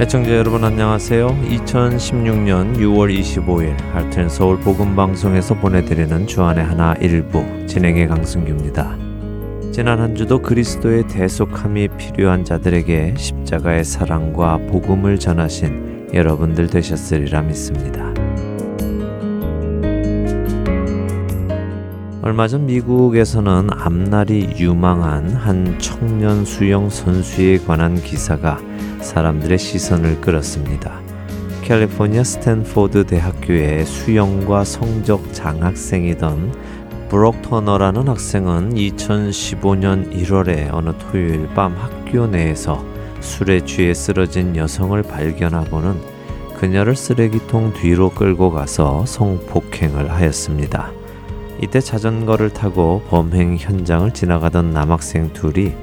애청자 여러분 안녕하세요. 2016년 6월 25일 할텐 서울 복음 방송에서 보내드리는 주안의 하나 일부 진행의 강승규입니다. 지난 한 주도 그리스도의 대속함이 필요한 자들에게 십자가의 사랑과 복음을 전하신 여러분들 되셨으리라 믿습니다. 얼마 전 미국에서는 앞날이 유망한 한 청년 수영 선수에 관한 기사가 사람들의 시선을 끌었습니다. 캘리포니아 스탠포드 대학교의 수영과 성적 장학생이던 브록 터너라는 학생은 2015년 1월에 어느 토요일 밤 학교 내에서 술에 취해 쓰러진 여성을 발견하고는 그녀를 쓰레기통 뒤로 끌고 가서 성폭행을 하였습니다. 이때 자전거를 타고 범행 현장을 지나가던 남학생 둘이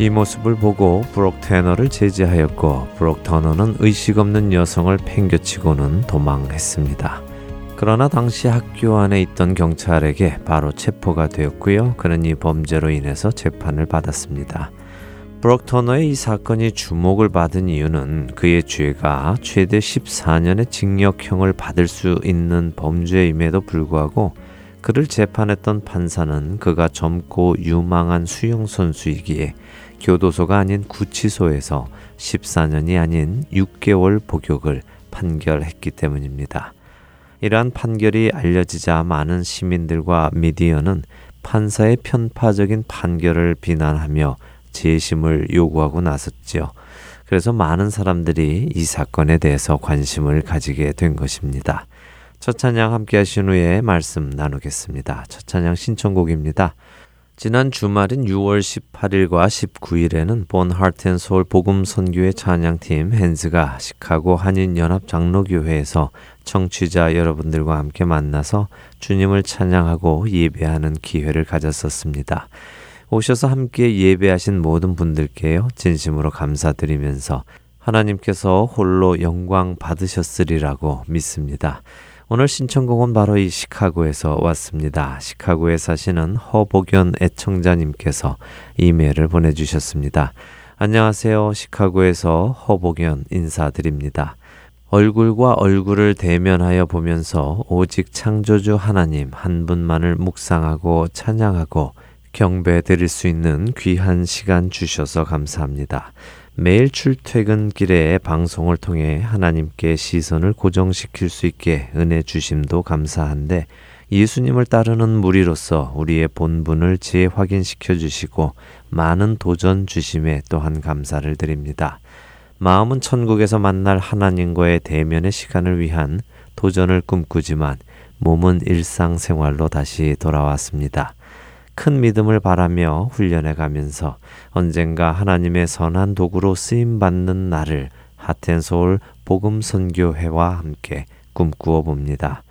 이 모습을 보고 브록 테너를 제지하였고 브록 터너는 의식 없는 여성을 팽겨치고는 도망했습니다. 그러나 당시 학교 안에 있던 경찰에게 바로 체포가 되었고요. 그는 이 범죄로 인해서 재판을 받았습니다. 브록 터너의 이 사건이 주목을 받은 이유는 그의 죄가 최대 14년의 징역형을 받을 수 있는 범죄임에도 불구하고 그를 재판했던 판사는 그가 젊고 유망한 수영선수이기에 교도소가 아닌 구치소에서 14년이 아닌 6개월 복역을 판결했기 때문입니다. 이러한 판결이 알려지자 많은 시민들과 미디어는 판사의 편파적인 판결을 비난하며 재심을 요구하고 나섰지요. 그래서 많은 사람들이 이 사건에 대해서 관심을 가지게 된 것입니다. 첫 찬양 함께 하신 후에 말씀 나누겠습니다. 첫 찬양 신청곡입니다. 지난 주말인 6월 18일과 19일에는 본 하트앤소울 복음 선교회 찬양팀 헨즈가 시카고 한인 연합 장로교회에서 청취자 여러분들과 함께 만나서 주님을 찬양하고 예배하는 기회를 가졌었습니다. 오셔서 함께 예배하신 모든 분들께요 진심으로 감사드리면서 하나님께서 홀로 영광 받으셨으리라고 믿습니다. 오늘 신청곡은 바로 이 시카고에서 왔습니다. 시카고에 사시는 허복연 애청자님께서 이메일을 보내주셨습니다. 안녕하세요. 시카고에서 허복연 인사드립니다. 얼굴과 얼굴을 대면하여 보면서 오직 창조주 하나님 한 분만을 묵상하고 찬양하고 경배 드릴 수 있는 귀한 시간 주셔서 감사합니다. 매일 출퇴근길에 방송을 통해 하나님께 시선을 고정시킬 수 있게 은혜 주심도 감사한데 예수님을 따르는 무리로서 우리의 본분을 재확인시켜 주시고 많은 도전 주심에 또한 감사를 드립니다. 마음은 천국에서 만날 하나님과의 대면의 시간을 위한 도전을 꿈꾸지만 몸은 일상생활로 다시 돌아왔습니다. 큰 믿음을 바라며 훈련해 가면서 언젠가 하나님의 선한 도구로 쓰임 받는 날을 하텐서울 복음 선교회와 함께 꿈꾸어 봅니다.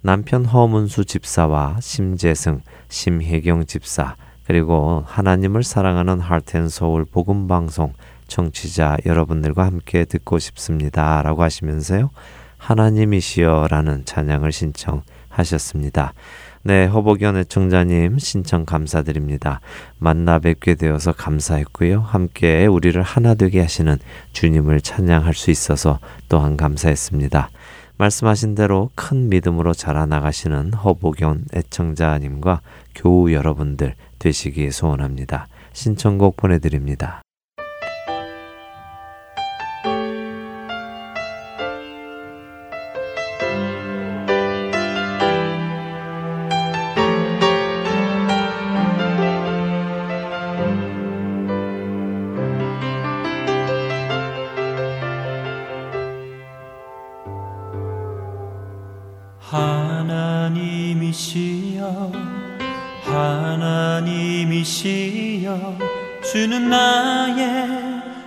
남편 허문수 집사와 심재승, 심혜경 집사, 그리고 하나님을 사랑하는 하텐서울 복음 방송 청취자 여러분들과 함께 듣고 싶습니다. 라고 하시면서요. 하나님이시여라는 찬양을 신청하셨습니다. 네, 허복연 애청자님 신청 감사드립니다. 만나 뵙게 되어서 감사했고요. 함께 우리를 하나 되게 하시는 주님을 찬양할 수 있어서 또한 감사했습니다. 말씀하신 대로 큰 믿음으로 자라나가시는 허복연 애청자님과 교우 여러분들 되시기 소원합니다. 신청곡 보내드립니다. 주는 나의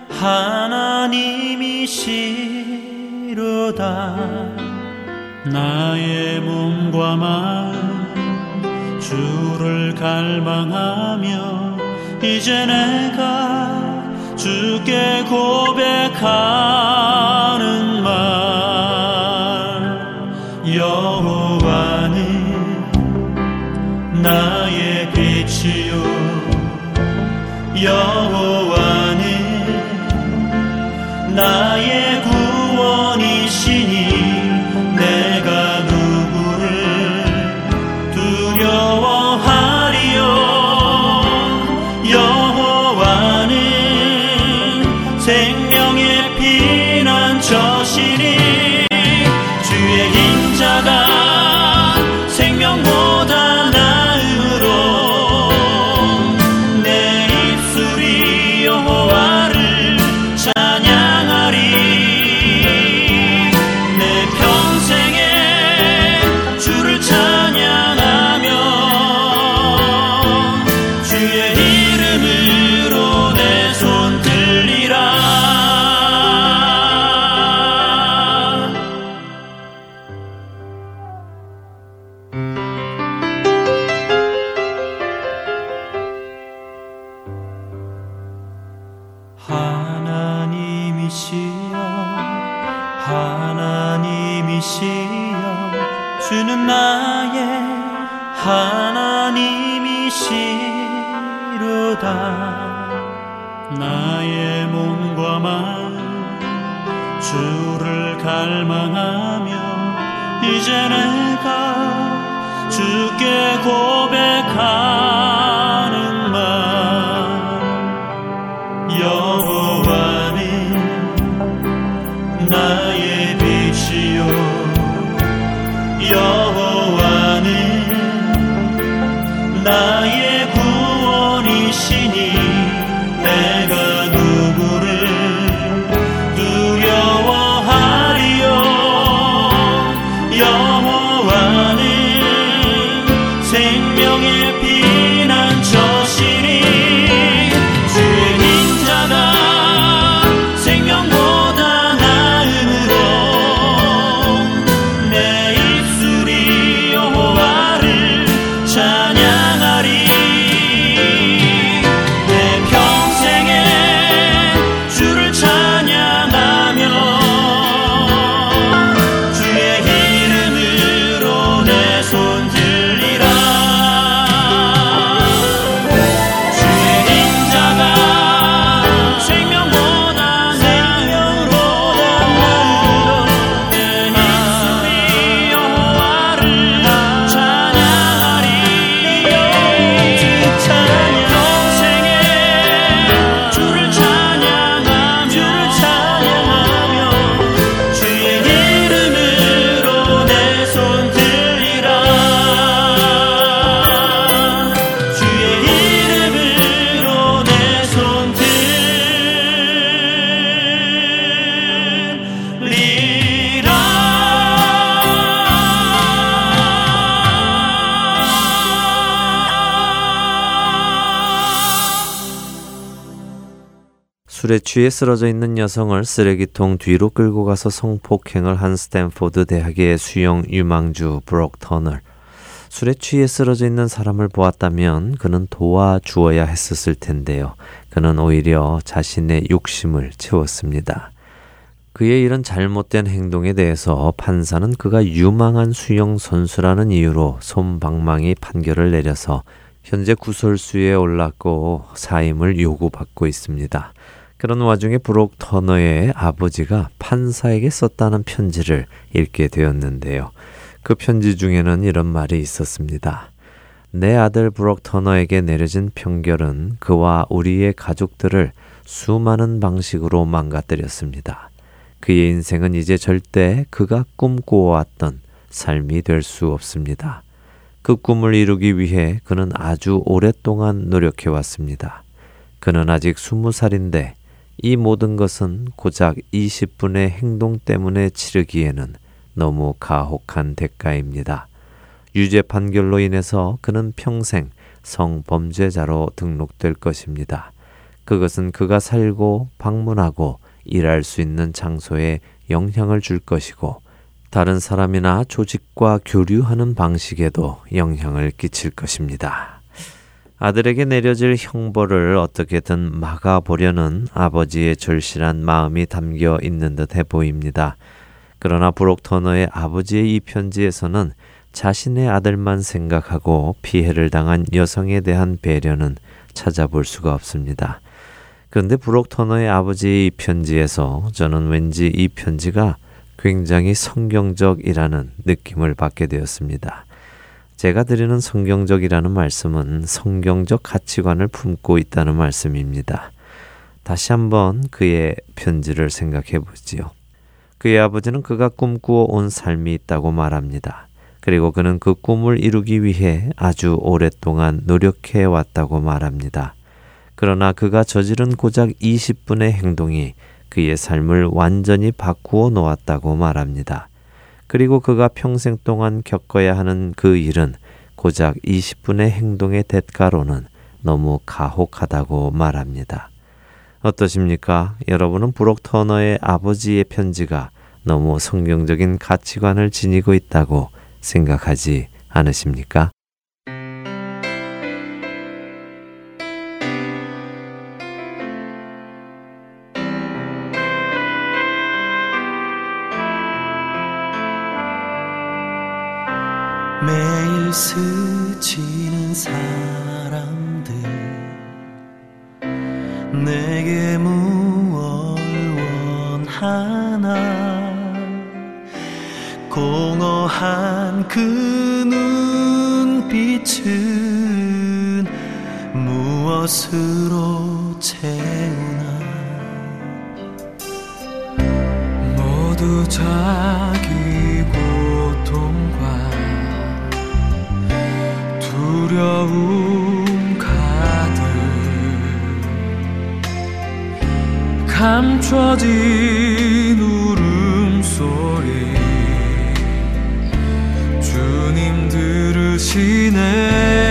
하나님이시로다. 나의 몸과 마음 주를 갈망하며 이제 내가 주께 고백하는 말 나의 빛이요 취해 쓰러져 있는 여성을 쓰레기통 뒤로 끌고 가서 성폭행을 한 스탠포드 대학의 수영 유망주 브록 터너. 술에 취해 쓰러져 있는 사람을 보았다면 그는 도와주어야 했었을 텐데요. 그는 오히려 자신의 욕심을 채웠습니다. 그의 이런 잘못된 행동에 대해서 판사는 그가 유망한 수영 선수라는 이유로 솜방망이 판결을 내려서 현재 구설수에 올랐고 사임을 요구받고 있습니다. 그런 와중에 브록 터너의 아버지가 판사에게 썼다는 편지를 읽게 되었는데요. 그 편지 중에는 이런 말이 있었습니다. 내 아들 브록 터너에게 내려진 평결은 그와 우리의 가족들을 수많은 방식으로 망가뜨렸습니다. 그의 인생은 이제 절대 그가 꿈꾸어왔던 삶이 될 수 없습니다. 그 꿈을 이루기 위해 그는 아주 오랫동안 노력해왔습니다. 그는 아직 스무 살인데 이 모든 것은 고작 20분의 행동 때문에 치르기에는 너무 가혹한 대가입니다. 유죄 판결로 인해서 그는 평생 성범죄자로 등록될 것입니다. 그것은 그가 살고 방문하고 일할 수 있는 장소에 영향을 줄 것이고 다른 사람이나 조직과 교류하는 방식에도 영향을 끼칠 것입니다. 아들에게 내려질 형벌을 어떻게든 막아보려는 아버지의 절실한 마음이 담겨 있는 듯해 보입니다. 그러나 브록 터너의 아버지의 이 편지에서는 자신의 아들만 생각하고 피해를 당한 여성에 대한 배려는 찾아볼 수가 없습니다. 그런데 브록 터너의 아버지의 이 편지에서 저는 왠지 이 편지가 굉장히 성경적이라는 느낌을 받게 되었습니다. 제가 드리는 성경적이라는 말씀은 성경적 가치관을 품고 있다는 말씀입니다. 다시 한번 그의 편지를 생각해 보지요. 그의 아버지는 그가 꿈꾸어 온 삶이 있다고 말합니다. 그리고 그는 그 꿈을 이루기 위해 아주 오랫동안 노력해 왔다고 말합니다. 그러나 그가 저지른 고작 20분의 행동이 그의 삶을 완전히 바꾸어 놓았다고 말합니다. 그리고 그가 평생 동안 겪어야 하는 그 일은 고작 20분의 행동의 대가로는 너무 가혹하다고 말합니다. 어떠십니까? 여러분은 브록 터너의 아버지의 편지가 너무 성경적인 가치관을 지니고 있다고 생각하지 않으십니까? 하나 공허한 그 눈빛은 무엇으로 채우나? 모두 자기 고통과 두려움 가득 감춰진 들으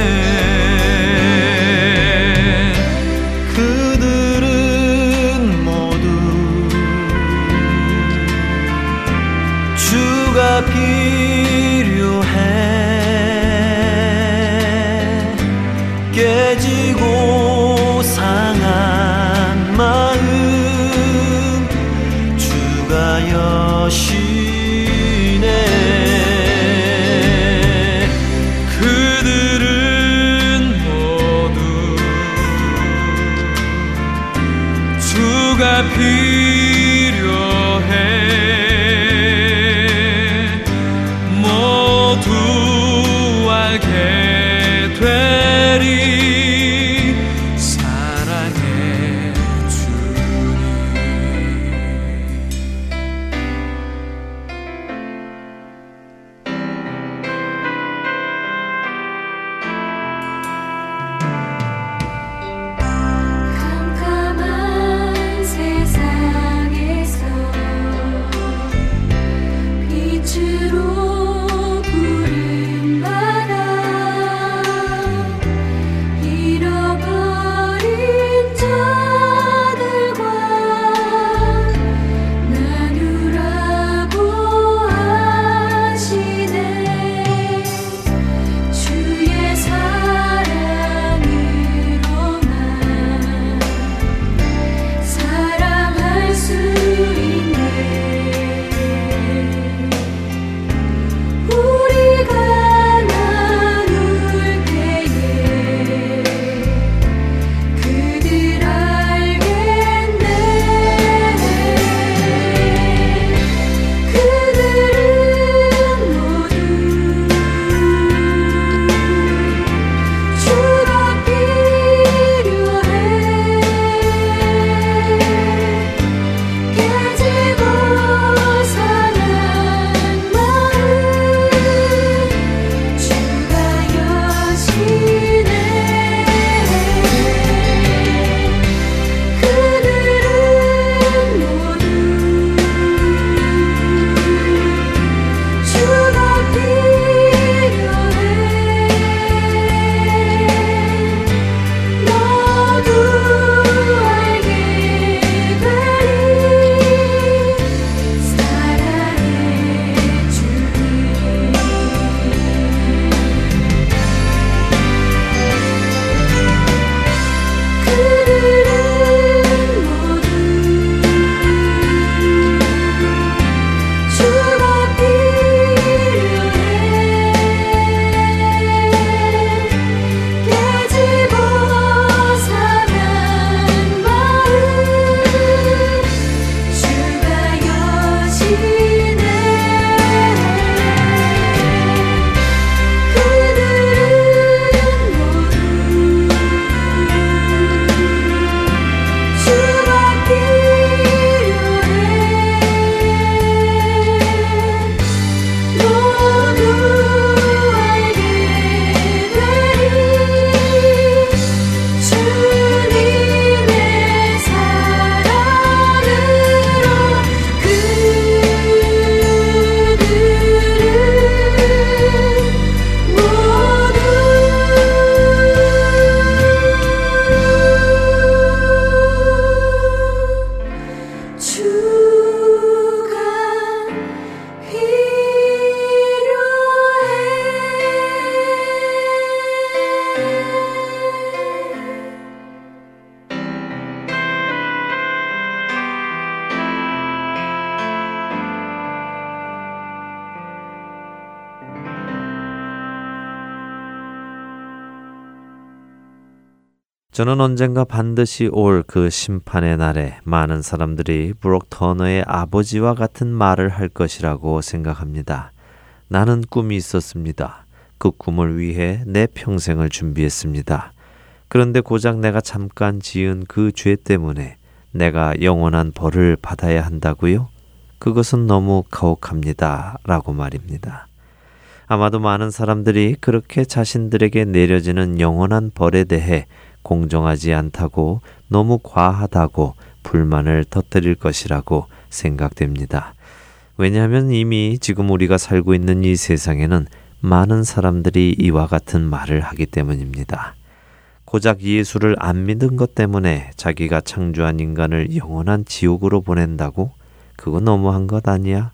저는 언젠가 반드시 올 그 심판의 날에 많은 사람들이 브록 터너의 아버지와 같은 말을 할 것이라고 생각합니다. 나는 꿈이 있었습니다. 그 꿈을 위해 내 평생을 준비했습니다. 그런데 고작 내가 잠깐 지은 그 죄 때문에 내가 영원한 벌을 받아야 한다고요? 그것은 너무 가혹합니다. 라고 말입니다. 아마도 많은 사람들이 그렇게 자신들에게 내려지는 영원한 벌에 대해 공정하지 않다고 너무 과하다고 불만을 터뜨릴 것이라고 생각됩니다. 왜냐하면 이미 지금 우리가 살고 있는 이 세상에는 많은 사람들이 이와 같은 말을 하기 때문입니다. 고작 예수를 안 믿은 것 때문에 자기가 창조한 인간을 영원한 지옥으로 보낸다고? 그거 너무한 것 아니야?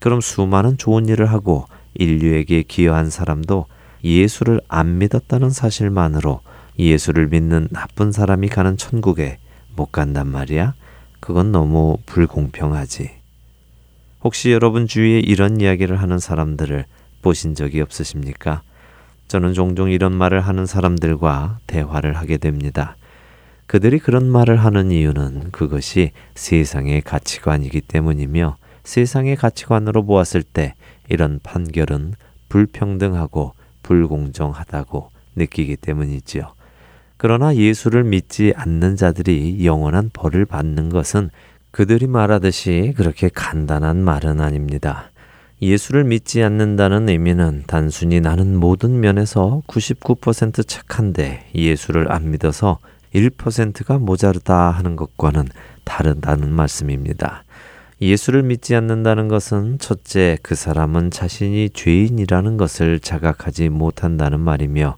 그럼 수많은 좋은 일을 하고 인류에게 기여한 사람도 예수를 안 믿었다는 사실만으로 예수를 믿는 나쁜 사람이 가는 천국에 못 간단 말이야? 그건 너무 불공평하지. 혹시 여러분 주위에 이런 이야기를 하는 사람들을 보신 적이 없으십니까? 저는 종종 이런 말을 하는 사람들과 대화를 하게 됩니다. 그들이 그런 말을 하는 이유는 그것이 세상의 가치관이기 때문이며 세상의 가치관으로 보았을 때 이런 판결은 불평등하고 불공정하다고 느끼기 때문이지요. 그러나 예수를 믿지 않는 자들이 영원한 벌을 받는 것은 그들이 말하듯이 그렇게 간단한 말은 아닙니다. 예수를 믿지 않는다는 의미는 단순히 나는 모든 면에서 99% 착한데 예수를 안 믿어서 1%가 모자르다 하는 것과는 다르다는 말씀입니다. 예수를 믿지 않는다는 것은 첫째 그 사람은 자신이 죄인이라는 것을 자각하지 못한다는 말이며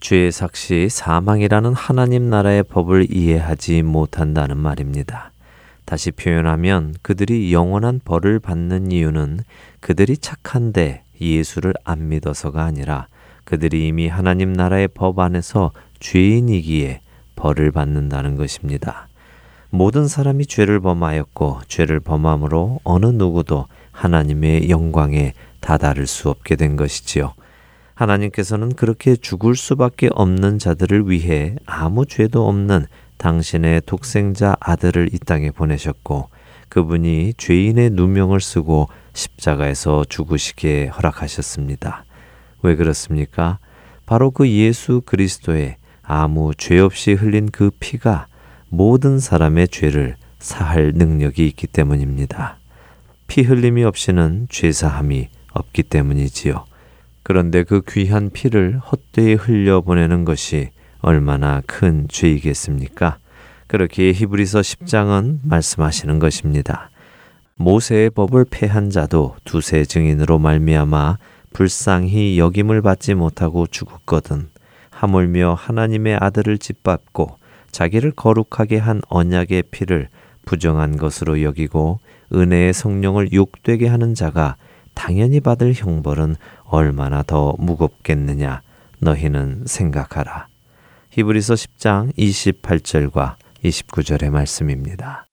죄의 삭시 사망이라는 하나님 나라의 법을 이해하지 못한다는 말입니다. 다시 표현하면 그들이 영원한 벌을 받는 이유는 그들이 착한데 예수를 안 믿어서가 아니라 그들이 이미 하나님 나라의 법 안에서 죄인이기에 벌을 받는다는 것입니다. 모든 사람이 죄를 범하였고 죄를 범함으로 어느 누구도 하나님의 영광에 다다를 수 없게 된 것이지요. 하나님께서는 그렇게 죽을 수밖에 없는 자들을 위해 아무 죄도 없는 당신의 독생자 아들을 이 땅에 보내셨고 그분이 죄인의 누명을 쓰고 십자가에서 죽으시게 허락하셨습니다. 왜 그렇습니까? 바로 그 예수 그리스도의 아무 죄 없이 흘린 그 피가 모든 사람의 죄를 사할 능력이 있기 때문입니다. 피 흘림이 없이는 죄사함이 없기 때문이지요. 그런데 그 귀한 피를 헛되이 흘려보내는 것이 얼마나 큰 죄이겠습니까? 그렇게 히브리서 10장은 말씀하시는 것입니다. 모세의 법을 패한 자도 두세 증인으로 말미암아 불쌍히 여김을 받지 못하고 죽었거든 하물며 하나님의 아들을 짓밟고 자기를 거룩하게 한 언약의 피를 부정한 것으로 여기고 은혜의 성령을 욕되게 하는 자가 당연히 받을 형벌은 얼마나 더 무겁겠느냐 너희는 생각하라. 히브리서 10장 28절과 29절의 말씀입니다.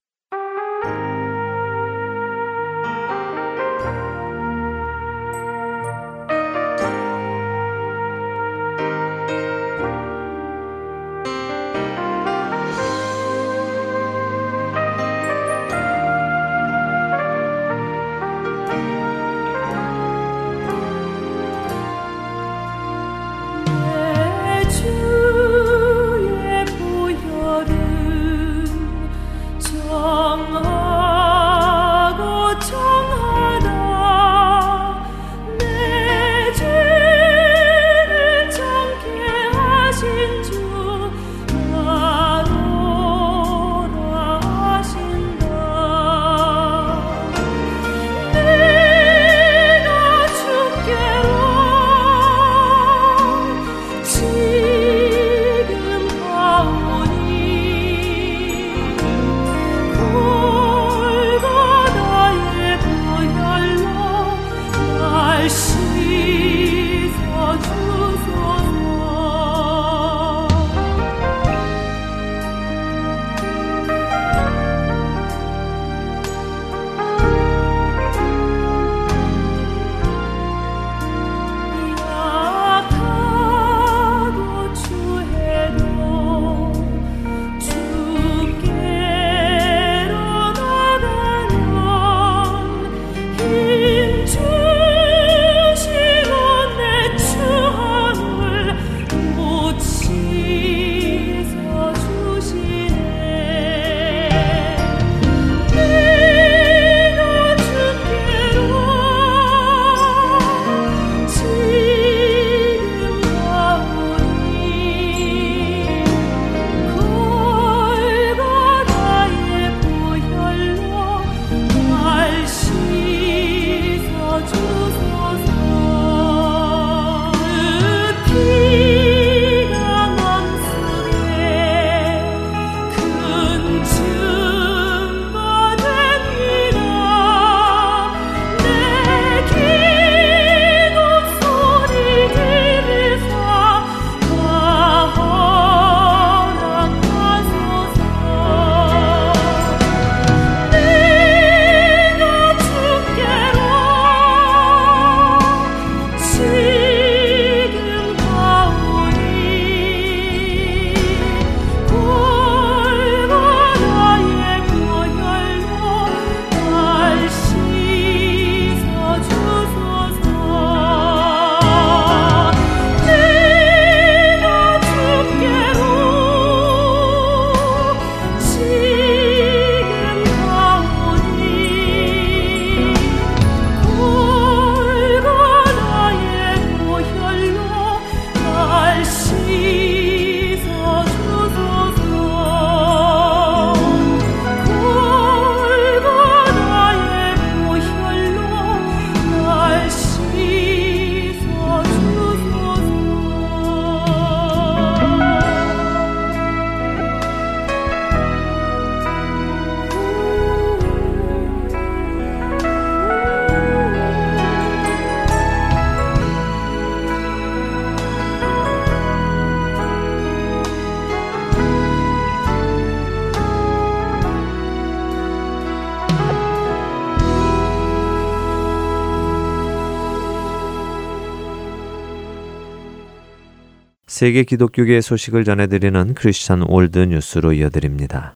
세계 기독교계 소식을 전해드리는 크리스천 월드 뉴스로 이어드립니다.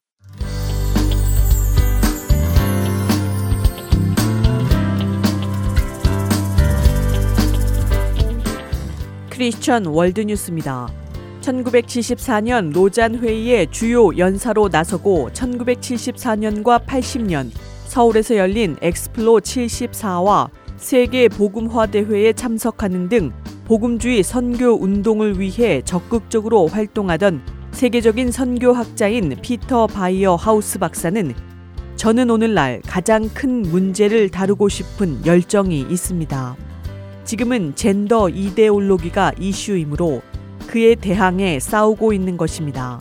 크리스천 월드 뉴스입니다. 1974년 로잔 회의의 주요 연사로 나서고 1974년과 80년 서울에서 열린 엑스플로 74와 세계 복음화 대회에 참석하는 등 복음주의 선교 운동을 위해 적극적으로 활동하던 세계적인 선교학자인 피터 바이어 하우스 박사는 저는 오늘날 가장 큰 문제를 다루고 싶은 열정이 있습니다. 지금은 젠더 이데올로기가 이슈이므로 그에 대항해 싸우고 있는 것입니다.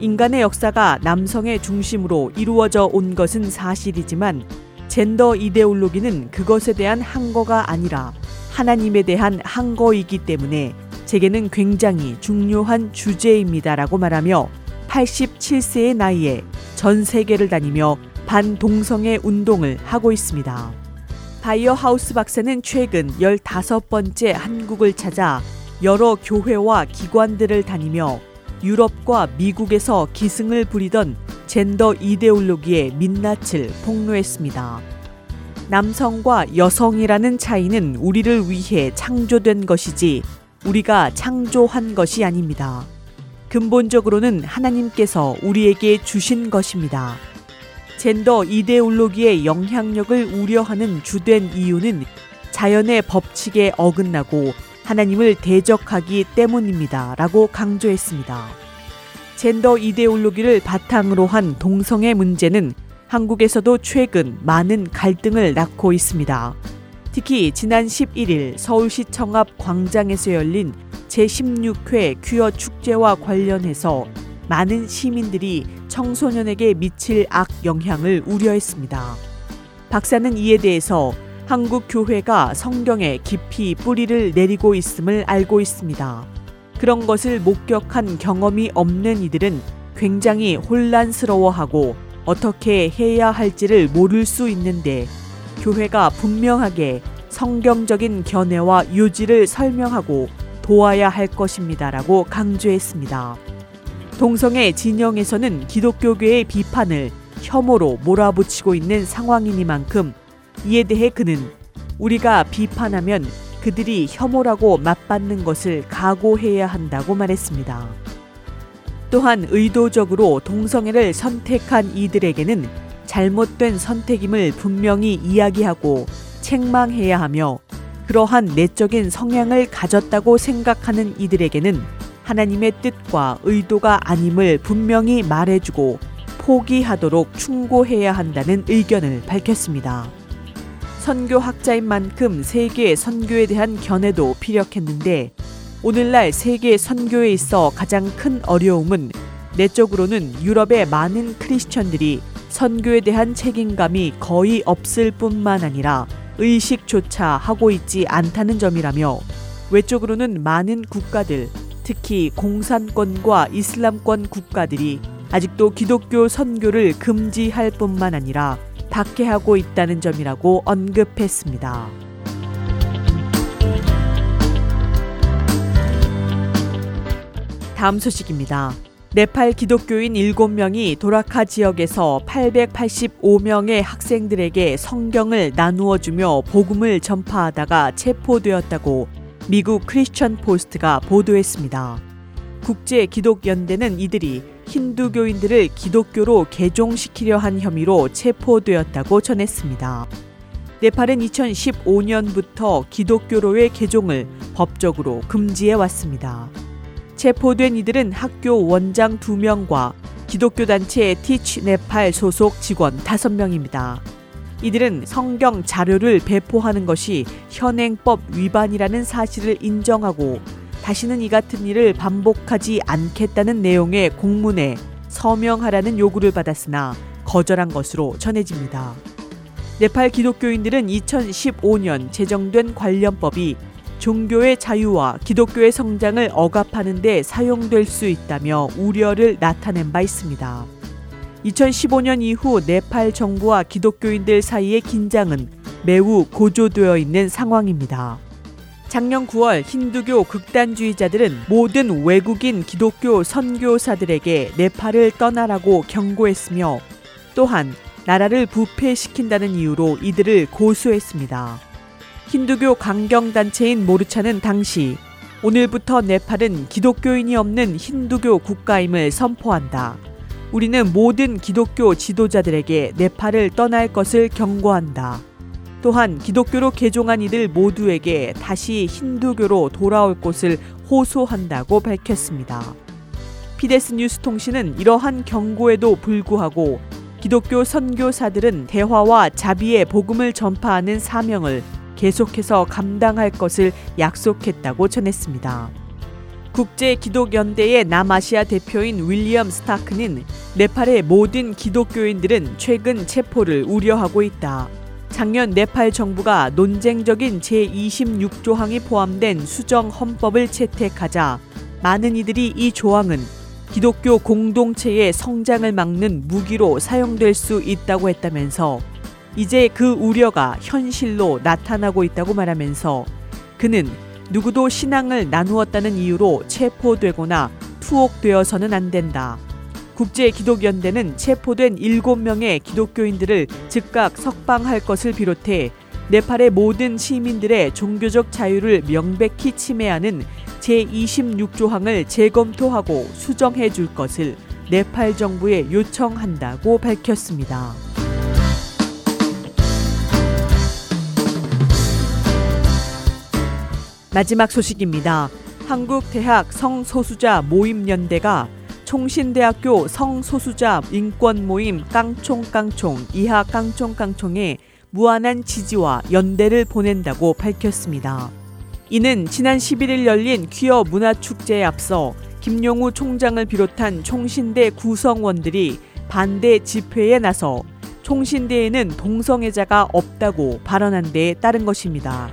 인간의 역사가 남성의 중심으로 이루어져 온 것은 사실이지만 젠더 이데올로기는 그것에 대한 항거가 아니라 하나님에 대한 항거이기 때문에 제게는 굉장히 중요한 주제입니다라고 말하며 87세의 나이에 전 세계를 다니며 반동성애 운동을 하고 있습니다. 바이어 하우스 박사는 최근 15번째 한국을 찾아 여러 교회와 기관들을 다니며 유럽과 미국에서 기승을 부리던 젠더 이데올로기의 민낯을 폭로했습니다. 남성과 여성이라는 차이는 우리를 위해 창조된 것이지 우리가 창조한 것이 아닙니다. 근본적으로는 하나님께서 우리에게 주신 것입니다. 젠더 이데올로기의 영향력을 우려하는 주된 이유는 자연의 법칙에 어긋나고 하나님을 대적하기 때문입니다. 라고 강조했습니다. 젠더 이데올로기를 바탕으로 한 동성애 문제는 한국에서도 최근 많은 갈등을 낳고 있습니다. 특히 지난 11일 서울시 청 앞 광장에서 열린 제16회 퀴어 축제와 관련해서 많은 시민들이 청소년에게 미칠 악 영향을 우려했습니다. 박사는 이에 대해서 한국 교회가 성경에 깊이 뿌리를 내리고 있음을 알고 있습니다. 그런 것을 목격한 경험이 없는 이들은 굉장히 혼란스러워하고 어떻게 해야 할지를 모를 수 있는데 교회가 분명하게 성경적인 견해와 요지를 설명하고 도와야 할 것입니다라고 강조했습니다. 동성애 진영에서는 기독교계의 비판을 혐오로 몰아붙이고 있는 상황이니만큼 이에 대해 그는 우리가 비판하면 그들이 혐오라고 맞받는 것을 각오해야 한다고 말했습니다. 또한 의도적으로 동성애를 선택한 이들에게는 잘못된 선택임을 분명히 이야기하고 책망해야 하며 그러한 내적인 성향을 가졌다고 생각하는 이들에게는 하나님의 뜻과 의도가 아님을 분명히 말해주고 포기하도록 충고해야 한다는 의견을 밝혔습니다. 선교학자인 만큼 세계 선교에 대한 견해도 피력했는데 오늘날 세계 선교에 있어 가장 큰 어려움은 내적으로는 유럽의 많은 크리스천들이 선교에 대한 책임감이 거의 없을 뿐만 아니라 의식조차 하고 있지 않다는 점이라며 외적으로는 많은 국가들, 특히 공산권과 이슬람권 국가들이 아직도 기독교 선교를 금지할 뿐만 아니라 박해하고 있다는 점이라고 언급했습니다. 다음 소식입니다. 네팔 기독교인 7명이 도라카 지역에서 885명의 학생들에게 성경을 나누어 주며 복음을 전파하다가 체포되었다고 미국 크리스천 포스트가 보도했습니다. 국제 기독 연대는 이들이 힌두교인들을 기독교로 개종시키려 한 혐의로 체포되었다고 전했습니다. 네팔은 2015년부터 기독교로의 개종을 법적으로 금지해 왔습니다. 체포된 이들은 학교 원장 2명과 기독교 단체 티치 네팔 소속 직원 5명입니다. 이들은 성경 자료를 배포하는 것이 현행법 위반이라는 사실을 인정하고 다시는 이 같은 일을 반복하지 않겠다는 내용의 공문에 서명하라는 요구를 받았으나 거절한 것으로 전해집니다. 네팔 기독교인들은 2015년 제정된 관련법이 종교의 자유와 기독교의 성장을 억압하는 데 사용될 수 있다며 우려를 나타낸 바 있습니다. 2015년 이후 네팔 정부와 기독교인들 사이의 긴장은 매우 고조되어 있는 상황입니다. 작년 9월 힌두교 극단주의자들은 모든 외국인 기독교 선교사들에게 네팔을 떠나라고 경고했으며 또한 나라를 부패시킨다는 이유로 이들을 고소했습니다. 힌두교 강경단체인 모르차는 당시 오늘부터 네팔은 기독교인이 없는 힌두교 국가임을 선포한다. 우리는 모든 기독교 지도자들에게 네팔을 떠날 것을 경고한다. 또한 기독교로 개종한 이들 모두에게 다시 힌두교로 돌아올 곳을 호소한다고 밝혔습니다. 피데스 뉴스 통신은 이러한 경고에도 불구하고 기독교 선교사들은 대화와 자비의 복음을 전파하는 사명을 계속해서 감당할 것을 약속했다고 전했습니다. 국제 기독연대의 남아시아 대표인 윌리엄 스타크는 네팔의 모든 기독교인들은 최근 체포를 우려하고 있다. 작년 네팔 정부가 논쟁적인 제26조항이 포함된 수정 헌법을 채택하자 많은 이들이 이 조항은 기독교 공동체의 성장을 막는 무기로 사용될 수 있다고 했다면서 이제 그 우려가 현실로 나타나고 있다고 말하면서 그는 누구도 신앙을 나누었다는 이유로 체포되거나 투옥되어서는 안 된다. 국제기독연대는 체포된 7명의 기독교인들을 즉각 석방할 것을 비롯해 네팔의 모든 시민들의 종교적 자유를 명백히 침해하는 제26조항을 재검토하고 수정해 줄 것을 네팔 정부에 요청한다고 밝혔습니다. 마지막 소식입니다. 한국대학 성소수자 모임연대가 총신대학교 성소수자 인권 모임 깡총깡총 이하 깡총깡총에 무한한 지지와 연대를 보낸다고 밝혔습니다. 이는 지난 11일 열린 퀴어 문화축제에 앞서 김용우 총장을 비롯한 총신대 구성원들이 반대 집회에 나서 총신대에는 동성애자가 없다고 발언한 데에 따른 것입니다.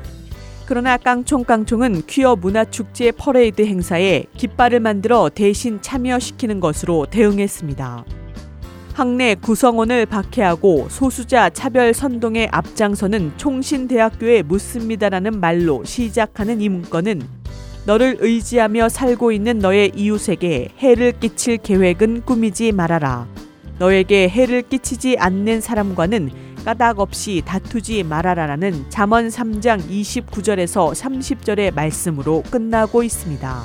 그러나 깡총깡총은 퀴어 문화축제 퍼레이드 행사에 깃발을 만들어 대신 참여시키는 것으로 대응했습니다. 학내 구성원을 박해하고 소수자 차별 선동에 앞장서는 총신대학교에 묻습니다라는 말로 시작하는 이 문건은 너를 의지하며 살고 있는 너의 이웃에게 해를 끼칠 계획은 꾸미지 말아라. 너에게 해를 끼치지 않는 사람과는 까닭 없이 다투지 말아라라는 잠언 3장 29절에서 30절의 말씀으로 끝나고 있습니다.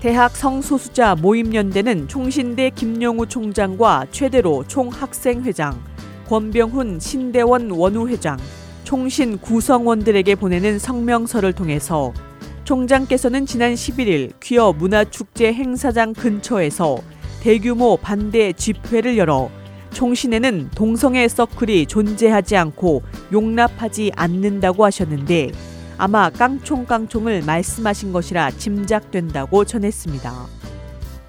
대학 성소수자 모임연대는 총신대 김용우 총장과 최대로 총학생회장, 권병훈 신대원 원우회장, 총신 구성원들에게 보내는 성명서를 통해서 총장께서는 지난 11일 퀴어 문화축제 행사장 근처에서 대규모 반대 집회를 열어 총신에는 동성애 서클이 존재하지 않고 용납하지 않는다고 하셨는데 아마 깡총깡총을 말씀하신 것이라 짐작된다고 전했습니다.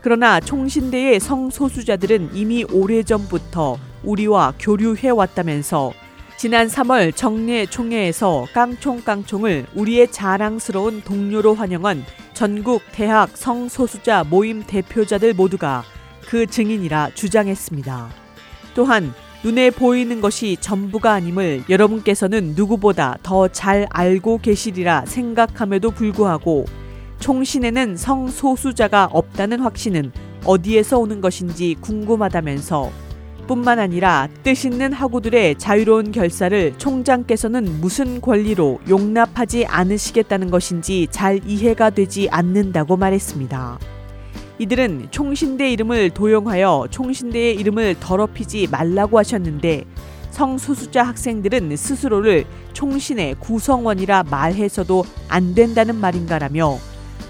그러나 총신대의 성소수자들은 이미 오래전부터 우리와 교류해 왔다면서 지난 3월 정례 총회에서 깡총깡총을 우리의 자랑스러운 동료로 환영한 전국 대학 성소수자 모임 대표자들 모두가 그 증인이라 주장했습니다. 또한 눈에 보이는 것이 전부가 아님을 여러분께서는 누구보다 더 잘 알고 계시리라 생각함에도 불구하고 총신에는 성소수자가 없다는 확신은 어디에서 오는 것인지 궁금하다면서 뿐만 아니라 뜻 있는 학우들의 자유로운 결사를 총장께서는 무슨 권리로 용납하지 않으시겠다는 것인지 잘 이해가 되지 않는다고 말했습니다. 이들은 총신대 이름을 도용하여 총신대의 이름을 더럽히지 말라고 하셨는데 성소수자 학생들은 스스로를 총신의 구성원이라 말해서도 안 된다는 말인가라며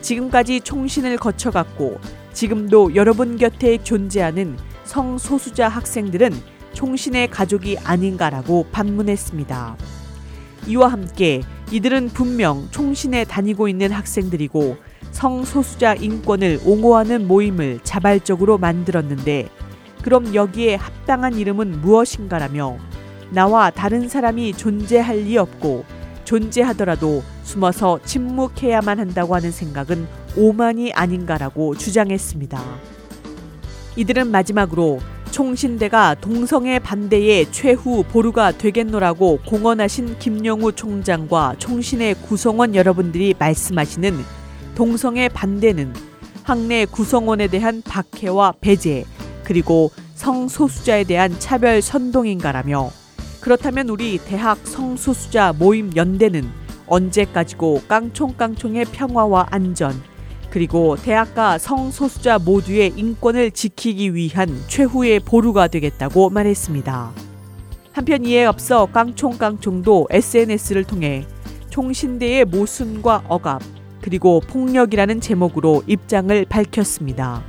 지금까지 총신을 거쳐갔고 지금도 여러분 곁에 존재하는 성소수자 학생들은 총신의 가족이 아닌가라고 반문했습니다. 이와 함께 이들은 분명 총신에 다니고 있는 학생들이고 성소수자 인권을 옹호하는 모임을 자발적으로 만들었는데 그럼 여기에 합당한 이름은 무엇인가라며 나와 다른 사람이 존재할 리 없고 존재하더라도 숨어서 침묵해야만 한다고 하는 생각은 오만이 아닌가라고 주장했습니다. 이들은 마지막으로 총신대가 동성애 반대의 최후 보루가 되겠노라고 공언하신 김영우 총장과 총신의 구성원 여러분들이 말씀하시는 동성애 반대는 학내 구성원에 대한 박해와 배제 그리고 성소수자에 대한 차별 선동인가라며 그렇다면 우리 대학 성소수자 모임 연대는 언제까지고 깡총깡총의 평화와 안전 그리고 대학가 성소수자 모두의 인권을 지키기 위한 최후의 보루가 되겠다고 말했습니다. 한편 이에 앞서 깡총깡총도 SNS를 통해 총신대의 모순과 억압 그리고 폭력이라는 제목으로 입장을 밝혔습니다.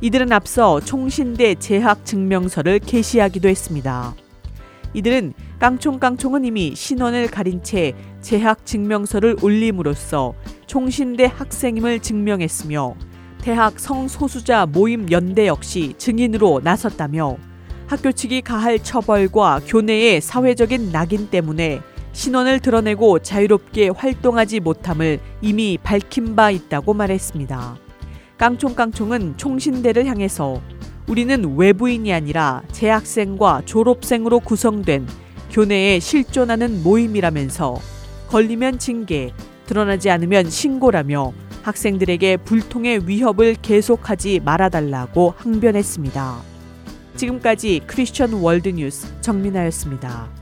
이들은 앞서 총신대 재학 증명서를 게시하기도 했습니다. 이들은 깡총깡총은 이미 신원을 가린 채 재학 증명서를 올림으로써 총신대 학생임을 증명했으며 대학 성소수자 모임 연대 역시 증인으로 나섰다며 학교 측이 가할 처벌과 교내의 사회적인 낙인 때문에 신원을 드러내고 자유롭게 활동하지 못함을 이미 밝힌 바 있다고 말했습니다. 깡총깡총은 총신대를 향해서 우리는 외부인이 아니라 재학생과 졸업생으로 구성된 교내에 실존하는 모임이라면서 걸리면 징계, 드러나지 않으면 신고라며 학생들에게 불통의 위협을 계속하지 말아달라고 항변했습니다. 지금까지 크리스천 월드뉴스 정민아였습니다.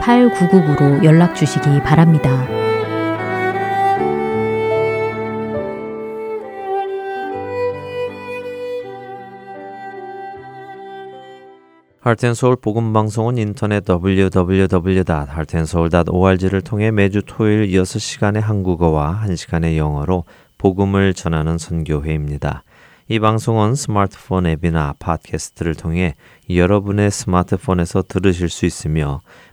8999로 연락 주시기 바랍니다. 할텐서울 복음방송은 인터넷 www.hartenseoul.org를 통해 매주 토요일 6시간의 한국어와 1시간의 영어로 복음을 전하는 선교회입니다. 이 방송은 스마트폰 앱이나 팟캐스트를 통해 여러분의 스마트폰에서 들으실 수 있으며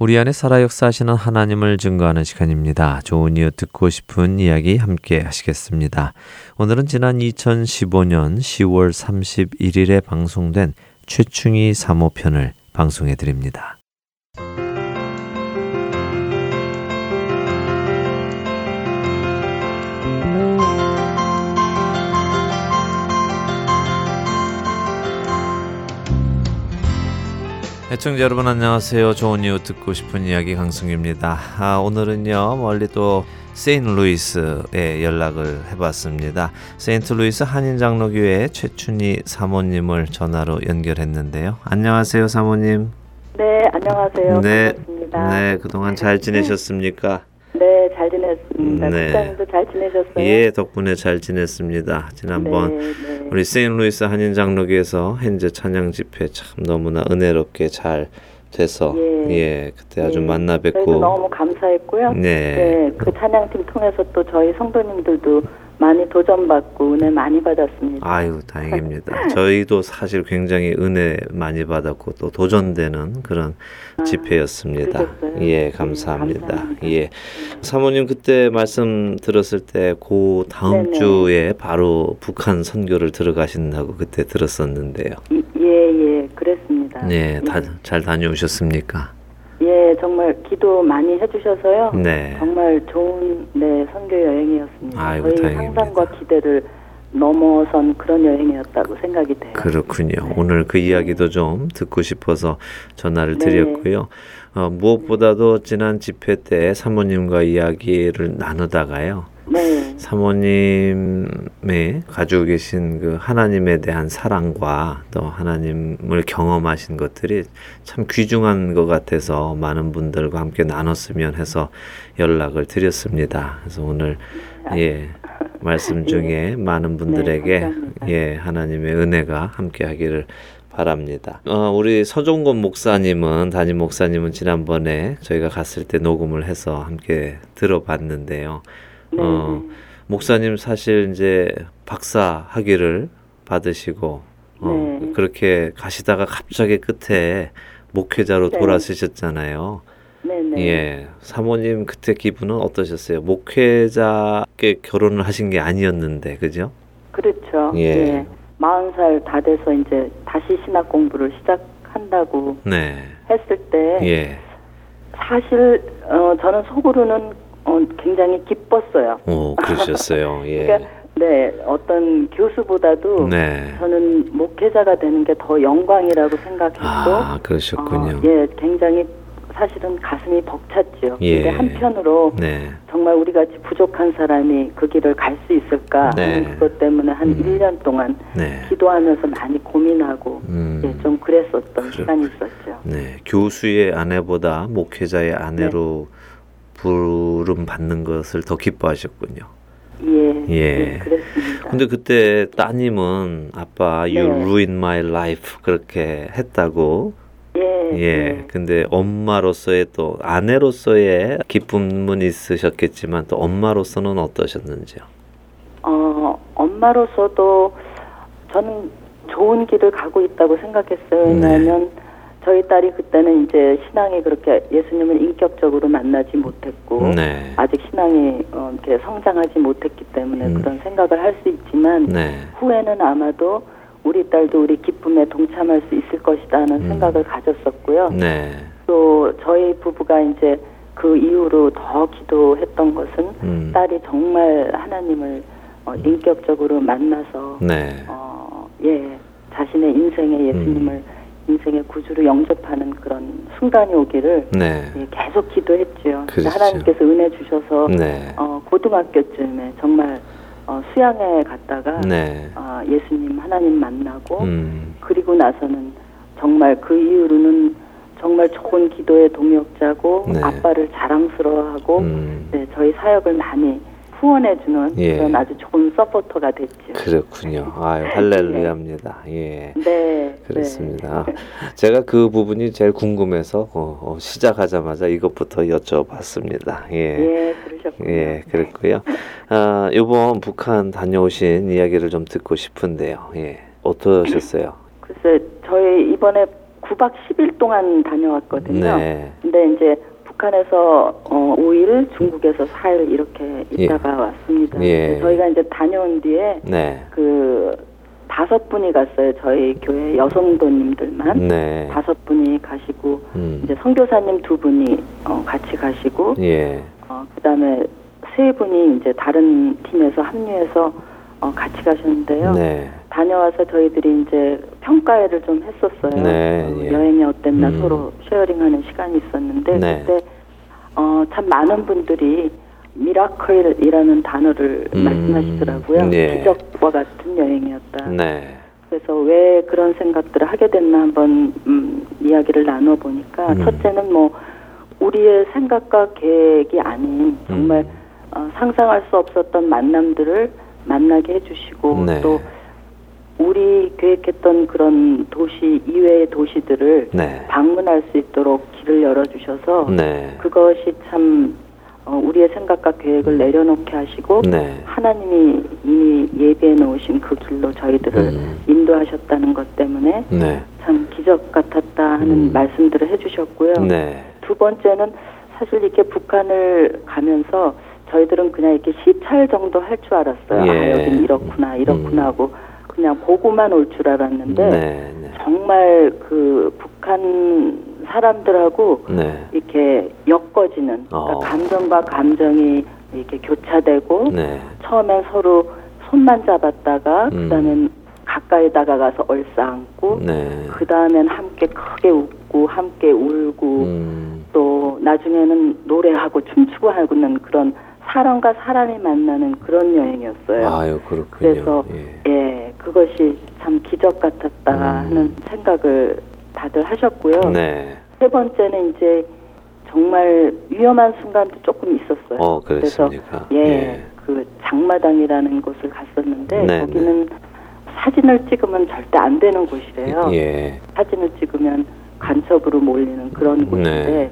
우리 안에 살아 역사하시는 하나님을 증거하는 시간입니다. 좋은 이유 듣고 싶은 이야기 함께 하시겠습니다. 오늘은 지난 2015년 10월 31일에 방송된 최충희 사모편을 방송해 드립니다. 애청자 여러분 안녕하세요. 좋은 이웃 듣고 싶은 이야기 강승규입니다. 아, 오늘은요 멀리 또 세인루이스에 연락을 해봤습니다. 세인트루이스 한인장로교회 최춘희 사모님을 전화로 연결했는데요. 안녕하세요, 사모님. 네, 안녕하세요. 네, 반갑습니다. 네, 그동안 잘 지내셨습니까? 네, 잘 지냈습니다. 네. 국장님도 잘 지내셨어요? 예, 덕분에 잘 지냈습니다. 지난번 네, 네. 우리 세인루이스 한인 장로교에서 현재 찬양 집회 참 너무나 은혜롭게 잘 돼서 예. 예, 그때 아주 네. 만나 뵙고 너무 감사했고요. 네. 그 찬양팀 통해서 또 저희 성도님들도 많이 도전받고 은혜 많이 받았습니다. 아유, 다행입니다. 저희도 사실 굉장히 은혜 많이 받았고 또 도전되는 그런 아, 집회였습니다. 그러셨어요? 예, 네, 감사합니다. 감사합니다. 예. 사모님 그때 말씀 들었을 때그 다음 네네. 주에 바로 북한 선교를 들어가신다고 그때 들었었는데요. 이- 예, 예, 그랬습니다. 네, 다, 예. 잘 다녀오셨습니까? 예, 정말 기도 많이 해주셔서요. 네. 정말 좋은 네 선교 여행이었습니다. 아이고, 저희 다행입니다. 상상과 기대를 넘어선 그런 여행이었다고 생각이 돼요. 그렇군요. 네. 오늘 그 이야기도 좀 듣고 싶어서 전화를 네. 드렸고요. 어, 무엇보다도 지난 집회 때 사모님과 이야기를 나누다가요. 네. 사모님의 가지고 계신 그 하나님에 대한 사랑과 또 하나님을 경험하신 것들이 참 귀중한 것 같아서 많은 분들과 함께 나눴으면 해서 연락을 드렸습니다. 그래서 오늘 예 말씀 중에 많은 분들에게 감사합니다. 예 하나님의 은혜가 함께하기를 바랍니다. 어, 우리 서종건 목사님은 담임 목사님은 지난번에 저희가 갔을 때 녹음을 해서 함께 들어봤는데요. 네. 어, 목사님 사실 이제 박사 학위를 받으시고 어, 네. 그렇게 가시다가 갑자기 끝에 목회자로 네. 돌아서셨잖아요. 네, 네. 예, 사모님 그때 기분은 어떠셨어요? 목회자께 결혼을 하신 게 아니었는데, 그죠? 그렇죠. 예. 예. 40살 다 돼서 이제 다시 신학 공부를 시작한다고 네, 했을 때 예, 사실 어, 저는 속으로는 어, 굉장히 기뻤어요. 오 그러셨어요. 예, 그러니까 네 어떤 교수보다도 네, 저는 목회자가 되는 게 더 영광이라고 생각했고 아 그러셨군요. 어, 예 굉장히 사실은 가슴이 벅찼죠. 예. 근데 한편으로 네, 정말 우리 같이 부족한 사람이 그 길을 갈 수 있을까 네. 하는 그것 때문에 한 음. 1년 동안 네, 기도하면서 많이 고민하고 음. 예, 좀 그랬었던 그렇- 시간이 있었죠. 네, 교수의 아내보다 목회자의 아내로 부름 받는 것을 더 기뻐하셨군요. 예, 예. 예, 그랬습니다. 근데 그때 따님은 아빠 you 네. ruin my life 그렇게 했다고 예, 예. 예. 근데 엄마로서의 또 아내로서의 기쁨은 있으셨겠지만 또 엄마로서는 어떠셨는지요? 어, 엄마로서도 저는 좋은 길을 가고 있다고 생각했어요. 네. 왜냐하면 저희 딸이 그때는 이제 신앙이 그렇게 예수님을 인격적으로 만나지 못했고 네. 아직 신앙이 어, 이렇게 성장하지 못했기 때문에 음. 그런 생각을 할 수 있지만 네. 후에는 아마도 우리 딸도 우리 기쁨에 동참할 수 있을 것이다는 음. 생각을 가졌었고요. 네. 또 저희 부부가 이제 그 이후로 더 기도했던 것은 음. 딸이 정말 하나님을 어, 인격적으로 만나서 네. 어, 예 자신의 인생의 예수님을 음. 인생의 구주로 영접하는 그런 순간이 오기를 네. 예, 계속 기도했죠. 그렇죠. 하나님께서 은혜 주셔서 네. 어, 고등학교쯤에 정말 어, 수양에 갔다가 네. 어, 예수님 하나님 만나고 음. 그리고 나서는 정말 그 이후로는 정말 좋은 기도의 동역자고 네. 아빠를 자랑스러워하고 음. 네, 저희 사역을 많이 후원해 주는 예. 그런 아주 좋은 서포터가 됐죠. 그렇군요. 아유, 할렐루야입니다. 예. 네, 그렇습니다. 제가 그 부분이 제일 궁금해서 어, 어, 시작하자마자 이것부터 여쭤봤습니다. 네. 예. 예, 그러셨군요. 예, 그랬고요. 아, 이번 북한 다녀오신 이야기를 좀 듣고 싶은데요. 예. 어떠셨어요? 글쎄, 저희 이번에 9박 10일 동안 다녀왔거든요. 네. 근데 이제 북한에서 어, 5일, 중국에서 4일 이렇게 예. 있다가 왔습니다. 예. 저희가 이제 다녀온 뒤에 네. 그 다섯 분이 갔어요. 저희 교회 여성도님들만 네. 다섯 분이 가시고 음. 이제 선교사님 두 분이 어, 같이 가시고 예. 어, 그다음에 세 분이 이제 다른 팀에서 합류해서 어, 같이 가셨는데요. 네. 다녀와서 저희들이 이제 평가회를 좀 했었어요. 네, 어, 예. 여행이 어땠나 음. 서로 쉐어링하는 시간이 있었는데 네. 그때 어, 참 많은 분들이 미라클이라는 단어를 음. 말씀하시더라고요. 예. 기적과 같은 여행이었다. 네. 그래서 왜 그런 생각들을 하게 됐나 한번 음, 이야기를 나눠 보니까 음. 첫째는 뭐 우리의 생각과 계획이 아닌 정말 음. 어, 상상할 수 없었던 만남들을 만나게 해주시고 네. 또 우리 계획했던 그런 도시 이외의 도시들을 네. 방문할 수 있도록 길을 열어주셔서 네. 그것이 참 어, 우리의 생각과 계획을 내려놓게 하시고 네. 하나님이 이미 예비해 놓으신 그 길로 저희들을 음. 인도하셨다는 것 때문에 네. 참 기적 같았다 하는 음. 말씀들을 해주셨고요. 네. 두 번째는 사실 이렇게 북한을 가면서 저희들은 그냥 이렇게 시찰 정도 할 줄 알았어요. 예. 아, 여긴 이렇구나, 이렇구나 음. 하고 그냥 보고만 올 줄 알았는데 네. 네. 정말 그 북한 사람들하고 네. 이렇게 엮어지는 그러니까 어. 감정과 감정이 이렇게 교차되고 네. 처음엔 서로 손만 잡았다가 음. 그다음엔 가까이 다가가서 얼싸안고 네. 그다음엔 함께 크게 웃고 함께 울고 음. 나중에는 노래하고 춤추고 하고는 그런 사람과 사람이 만나는 그런 여행이었어요. 아유 그렇군요. 그래서 예. 예, 그 것이 참 기적 같았다 음. 하는 생각을 다들 하셨고요. 네. 세 번째는 이제 정말 위험한 순간도 조금 있었어요. 어 그랬습니까? 예, 그 장마당이라는 곳을 갔었는데 네, 거기는 사진을 찍으면 절대 안 되는 곳이래요. 예. 사진을 찍으면 간첩으로 몰리는 그런 곳인데 네.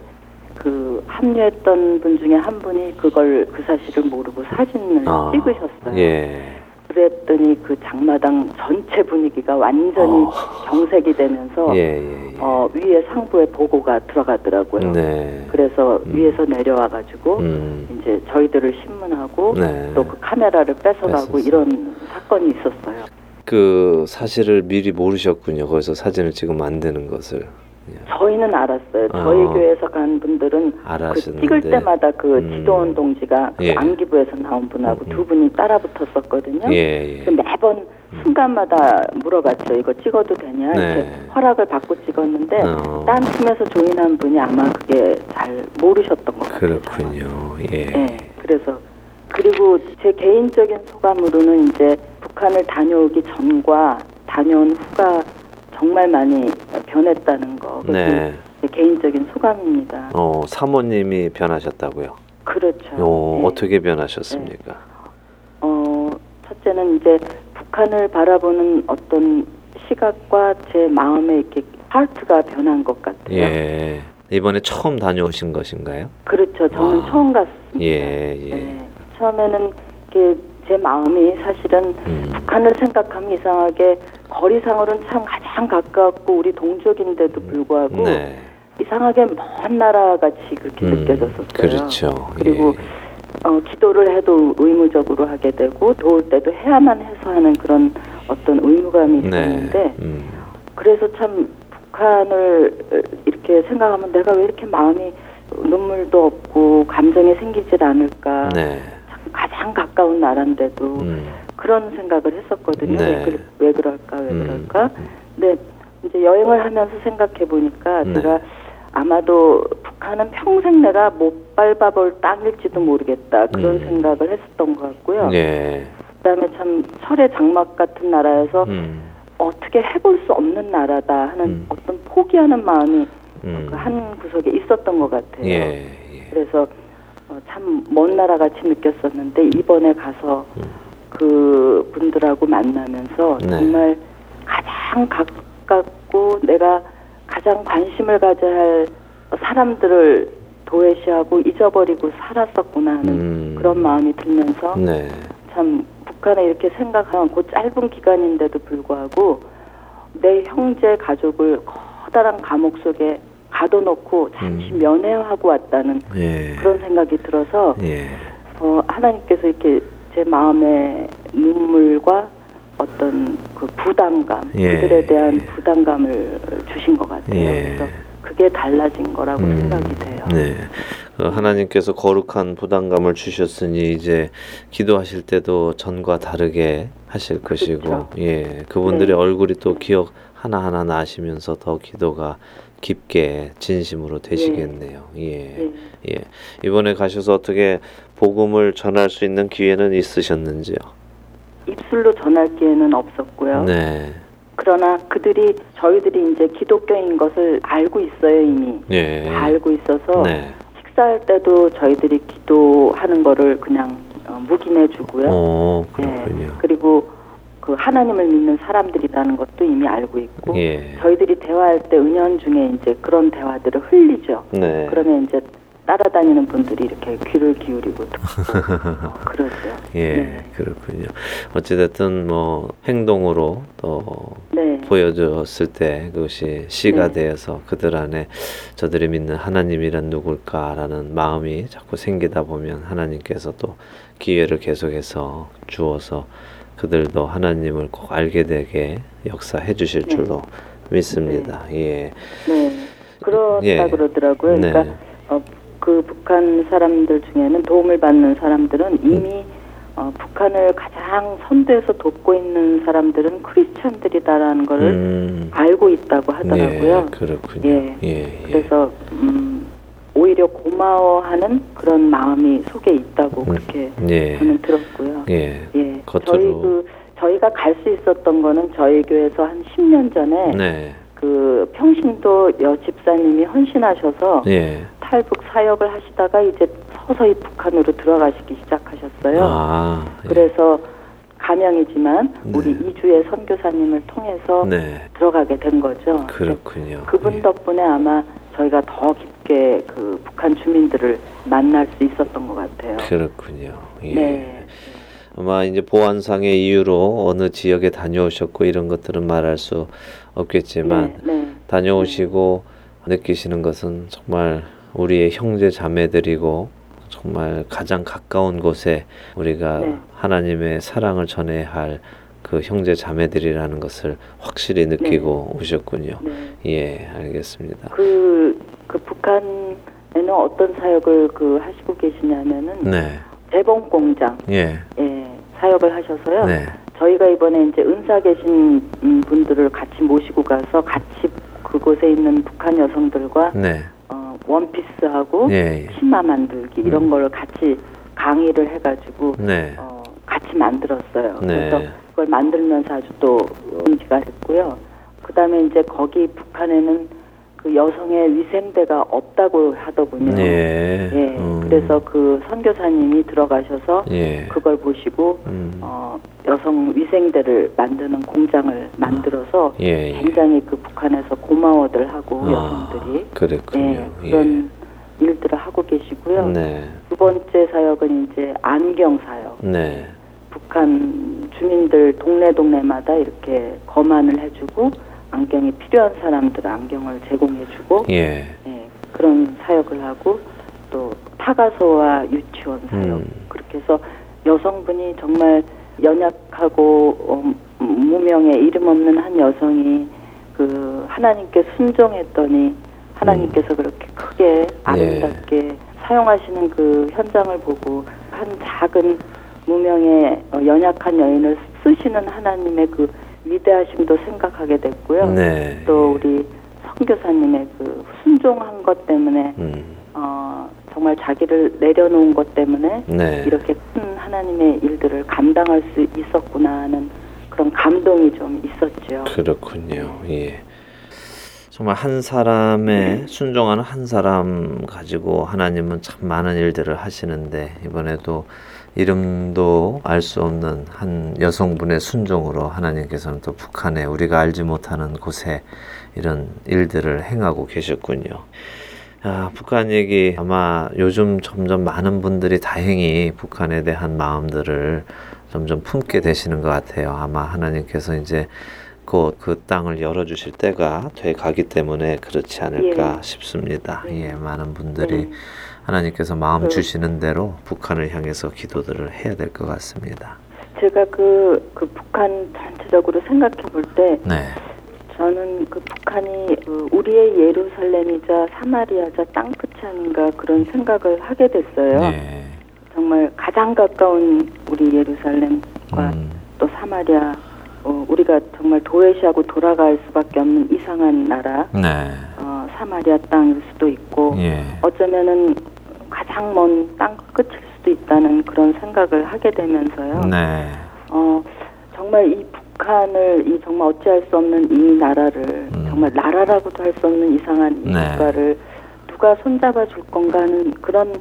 그 합류했던 분 중에 한 분이 그걸 그 사실을 모르고 사진을 아, 찍으셨어요. 예. 그랬더니 그 장마당 전체 분위기가 완전히 어. 경색이 되면서 예, 예, 예. 어, 위에 상부에 보고가 들어가더라고요. 네. 그래서 음. 위에서 내려와 가지고 음. 이제 저희들을 신문하고 네. 또그 카메라를 뺏어가고 뺏었어요. 이런 사건이 있었어요. 그 사실을 미리 모르셨군요. 거기서 사진을 안 되는 것을. 저희는 알았어요. 어. 저희 교회에서 간 분들은 그 알았었는데. 찍을 때마다 그 음. 지도원 동지가 그 예. 안기부에서 나온 분하고 음, 음. 두 분이 따라 붙었었거든요. 예, 예. 그 매번 순간마다 물어봤죠. 이거 찍어도 되냐? 네. 이렇게 허락을 받고 찍었는데 어. 딴 팀에서 조인한 분이 아마 그게 잘 모르셨던 것 같아요. 그렇군요. 예. 네, 그래서 그리고 제 개인적인 소감으로는 이제 북한을 다녀오기 전과 다녀온 후가 정말 많이 변했다는 거. 네. 제 개인적인 소감입니다. 어, 사모님이 변하셨다고요. 그렇죠. 어, 네. 어떻게 변하셨습니까? 어, 첫째는 이제 북한을 바라보는 어떤 시각과 제 마음에 이렇게 하트가 변한 것 같아요. 예. 이번에 처음 다녀오신 것인가요? 그렇죠. 저는 아. 처음 갔습니다. 예, 예. 네. 처음에는 이렇게 제 마음이 사실은 음. 북한을 생각하면 이상하게 거리상으로는 참 가장 가깝고 우리 동족인데도 불구하고 네. 이상하게 먼 나라 같이 그렇게 음, 느껴졌었어요. 그렇죠. 그리고 예. 어, 기도를 해도 의무적으로 하게 되고 도울 때도 해야만 해서 하는 그런 어떤 의무감이 있었는데 네. 음. 그래서 참 북한을 이렇게 생각하면 내가 왜 이렇게 마음이 눈물도 없고 감정이 생기질 않을까 네. 참 가장 가까운 나라인데도 음. 그런 생각을 했었거든요. 네. 왜, 그, 왜 그럴까, 왜 음. 그럴까. 근데 이제 여행을 하면서 생각해 보니까 네. 제가 아마도 북한은 평생 내가 못 밟아볼 땅일지도 모르겠다 그런 음. 생각을 했었던 것 같고요. 예. 그다음에 참 철의 장막 같은 나라에서 음. 어떻게 해볼 수 없는 나라다 하는 음. 어떤 포기하는 마음이 음. 그한 구석에 있었던 것 같아요. 예. 예. 그래서 어, 참먼 나라 같이 느꼈었는데 이번에 가서 음. 그 분들하고 만나면서 네. 정말 가장 가깝고 내가 가장 관심을 가져야 할 사람들을 도외시하고 잊어버리고 살았었구나 하는 음. 그런 마음이 들면서 네. 참 북한에 이렇게 생각하면 그 짧은 기간인데도 불구하고 내 형제 가족을 커다란 감옥 속에 가둬놓고 잠시 음. 면회하고 왔다는 예. 그런 생각이 들어서 예. 어, 하나님께서 이렇게 제 마음의 눈물과 어떤 그 부담감, 예. 그들에 대한 예. 부담감을 주신 것 같아요. 예. 그래서 그게 달라진 거라고 음, 생각이 돼요. 네. 어, 하나님께서 거룩한 부담감을 주셨으니 이제 기도하실 때도 전과 다르게 하실 것이고, 그렇죠. 예, 그분들의 네. 얼굴이 또 기억 하나 하나 나시면서 더 기도가 깊게 진심으로 되시겠네요. 예, 예. 예. 이번에 가셔서 어떻게 복음을 전할 수 있는 기회는 있으셨는지요? 입술로 전할 기회는 없었고요. 네, 그러나 그들이 저희들이 이제 기독교인 것을 알고 있어요 이미 예, 다 알고 있어서 네. 식사할 때도 저희들이 기도하는 거를 그냥 어, 묵인해 주고요. 어, 예. 그렇군요. 그리고 그 하나님을 믿는 사람들이라는 것도 이미 알고 있고 예, 저희들이 대화할 때 은연 중에 이제 그런 대화들을 흘리죠. 네. 그러면 이제 따라다니는 분들이 이렇게 귀를 기울이고 그러죠. 예, 네. 그렇군요. 어찌됐든 뭐 행동으로 또 네. 보여줬을 때 그것이 시가 네. 되어서 그들 안에 저들이 믿는 하나님이란 누굴까라는 마음이 자꾸 생기다 보면 하나님께서 또 기회를 계속해서 주어서 그들도 하나님을 꼭 알게 되게 역사해 주실 네. 줄로 믿습니다. 예. 네. 그렇다 예. 그러더라고요. 네. 그러니까 어, 그 북한 사람들 중에는 도움을 받는 사람들은 이미 어, 북한을 가장 선두에서 돕고 있는 사람들은 크리스천들이다라는 거를 음. 알고 있다고 하더라고요. 예, 그렇군요. 예. 예. 예. 그래서 음, 오히려 고마워하는 그런 마음이 속에 있다고 음. 그렇게 예. 저는 들었고요. 예. 예, 겉으로- 저희 그 저희가 갈 수 있었던 거는 저희 교회에서 한 10년 전에 네. 그 평신도 여 집사님이 헌신하셔서 예. 탈북 사역을 하시다가 이제 서서히 북한으로 들어가시기 시작하셨어요. 아. 예. 그래서 가명이지만 네. 우리 이주의 선교사님을 통해서 네. 들어가게 된 거죠. 그렇군요. 그분 예. 덕분에 아마 저희가 더 깊게 그 북한 주민들을 만날 수 있었던 것 같아요. 그렇군요. 예. 네. 아마 이제 보안상의 이유로 어느 지역에 다녀오셨고 이런 것들은 말할 수 없겠지만 네, 네. 다녀오시고 느끼시는 것은 정말 우리의 형제 자매들이고 정말 가장 가까운 곳에 우리가 네. 하나님의 사랑을 전해야 할 그 형제 자매들이라는 것을 확실히 느끼고 오셨군요. 네. 예, 알겠습니다. 그, 그 북한에는 어떤 사역을 그 하시고 계시냐면은 네, 재봉 공장 예, 예, 사역을 하셔서요. 네, 저희가 이번에 이제 은사 계신 음, 분들을 같이 모시고 가서 같이 그곳에 있는 북한 여성들과 네, 어, 원피스하고 예, 예. 치마 만들기 이런 걸 같이 강의를 해가지고 네, 어, 같이 만들었어요. 네. 그래서 그걸 만들면서 아주 또 음지가 됐고요. 그 다음에 이제 거기 북한에는 그 여성의 위생대가 없다고 하더군요. 예, 예, 음, 그래서 그 선교사님이 들어가셔서 예, 그걸 보시고 음, 어, 여성 위생대를 만드는 공장을 만들어서 예, 예. 굉장히 그 북한에서 고마워들 하고 아, 여성들이 그랬군요. 예, 그런 일들을 하고 계시고요. 네, 두 번째 사역은 이제 안경 사역. 네, 북한 주민들 동네 동네마다 이렇게 거만을 해주고 안경이 필요한 사람들 안경을 제공해주고 예, 예, 그런 사역을 하고 또 타가소와 유치원 사역. 음. 그렇게 해서 여성분이 정말 연약하고 어, 무명의 이름 없는 한 여성이 그 하나님께 순종했더니 하나님께서 그렇게 크게 아름답게 사용하시는 그 현장을 보고 한 작은 무명의 어, 연약한 여인을 쓰시는 하나님의 그 위대하심도 생각하게 됐고요. 네, 또 우리 선교사님의 그 순종한 것 때문에 음, 어, 정말 자기를 내려놓은 것 때문에 네, 이렇게 큰 하나님의 일들을 감당할 수 있었구나 하는 그런 감동이 좀 있었죠. 그렇군요. 예. 정말 한 사람의 순종하는 한 사람 가지고 하나님은 참 많은 일들을 하시는데 이번에도 이름도 알 수 없는 한 여성분의 순종으로 하나님께서는 또 북한에 우리가 알지 못하는 곳에 이런 일들을 행하고 계셨군요. 아, 북한 얘기 아마 요즘 점점 많은 분들이 다행히 북한에 대한 마음들을 점점 품게 되시는 것 같아요. 아마 하나님께서 이제 곧그 땅을 열어주실 때가 돼 가기 때문에 그렇지 않을까 예. 싶습니다. 네. 예, 많은 분들이 네. 하나님께서 마음 그- 주시는 대로 북한을 향해서 기도들을 해야 될 것 같습니다. 제가 그, 그 북한 전체적으로 생각해 볼 때 네, 저는 그 북한이 그 우리의 예루살렘이자 사마리아자 땅끝이 아닌가 그런 생각을 하게 됐어요. 네, 정말 가장 가까운 우리 예루살렘과 음, 또 사마리아 어, 우리가 정말 도외시하고 돌아갈 수밖에 없는 이상한 나라 네, 어, 사마리아 땅일 수도 있고 예, 어쩌면은 가장 먼 땅 끝일 수도 있다는 그런 생각을 하게 되면서요. 네, 어, 정말 이 북한을 이 정말 어찌할 수 없는 이 나라를 음. 정말 나라라고도 할 수 없는 이상한 이 네. 국가를 누가 손잡아 줄 건가 하는 그런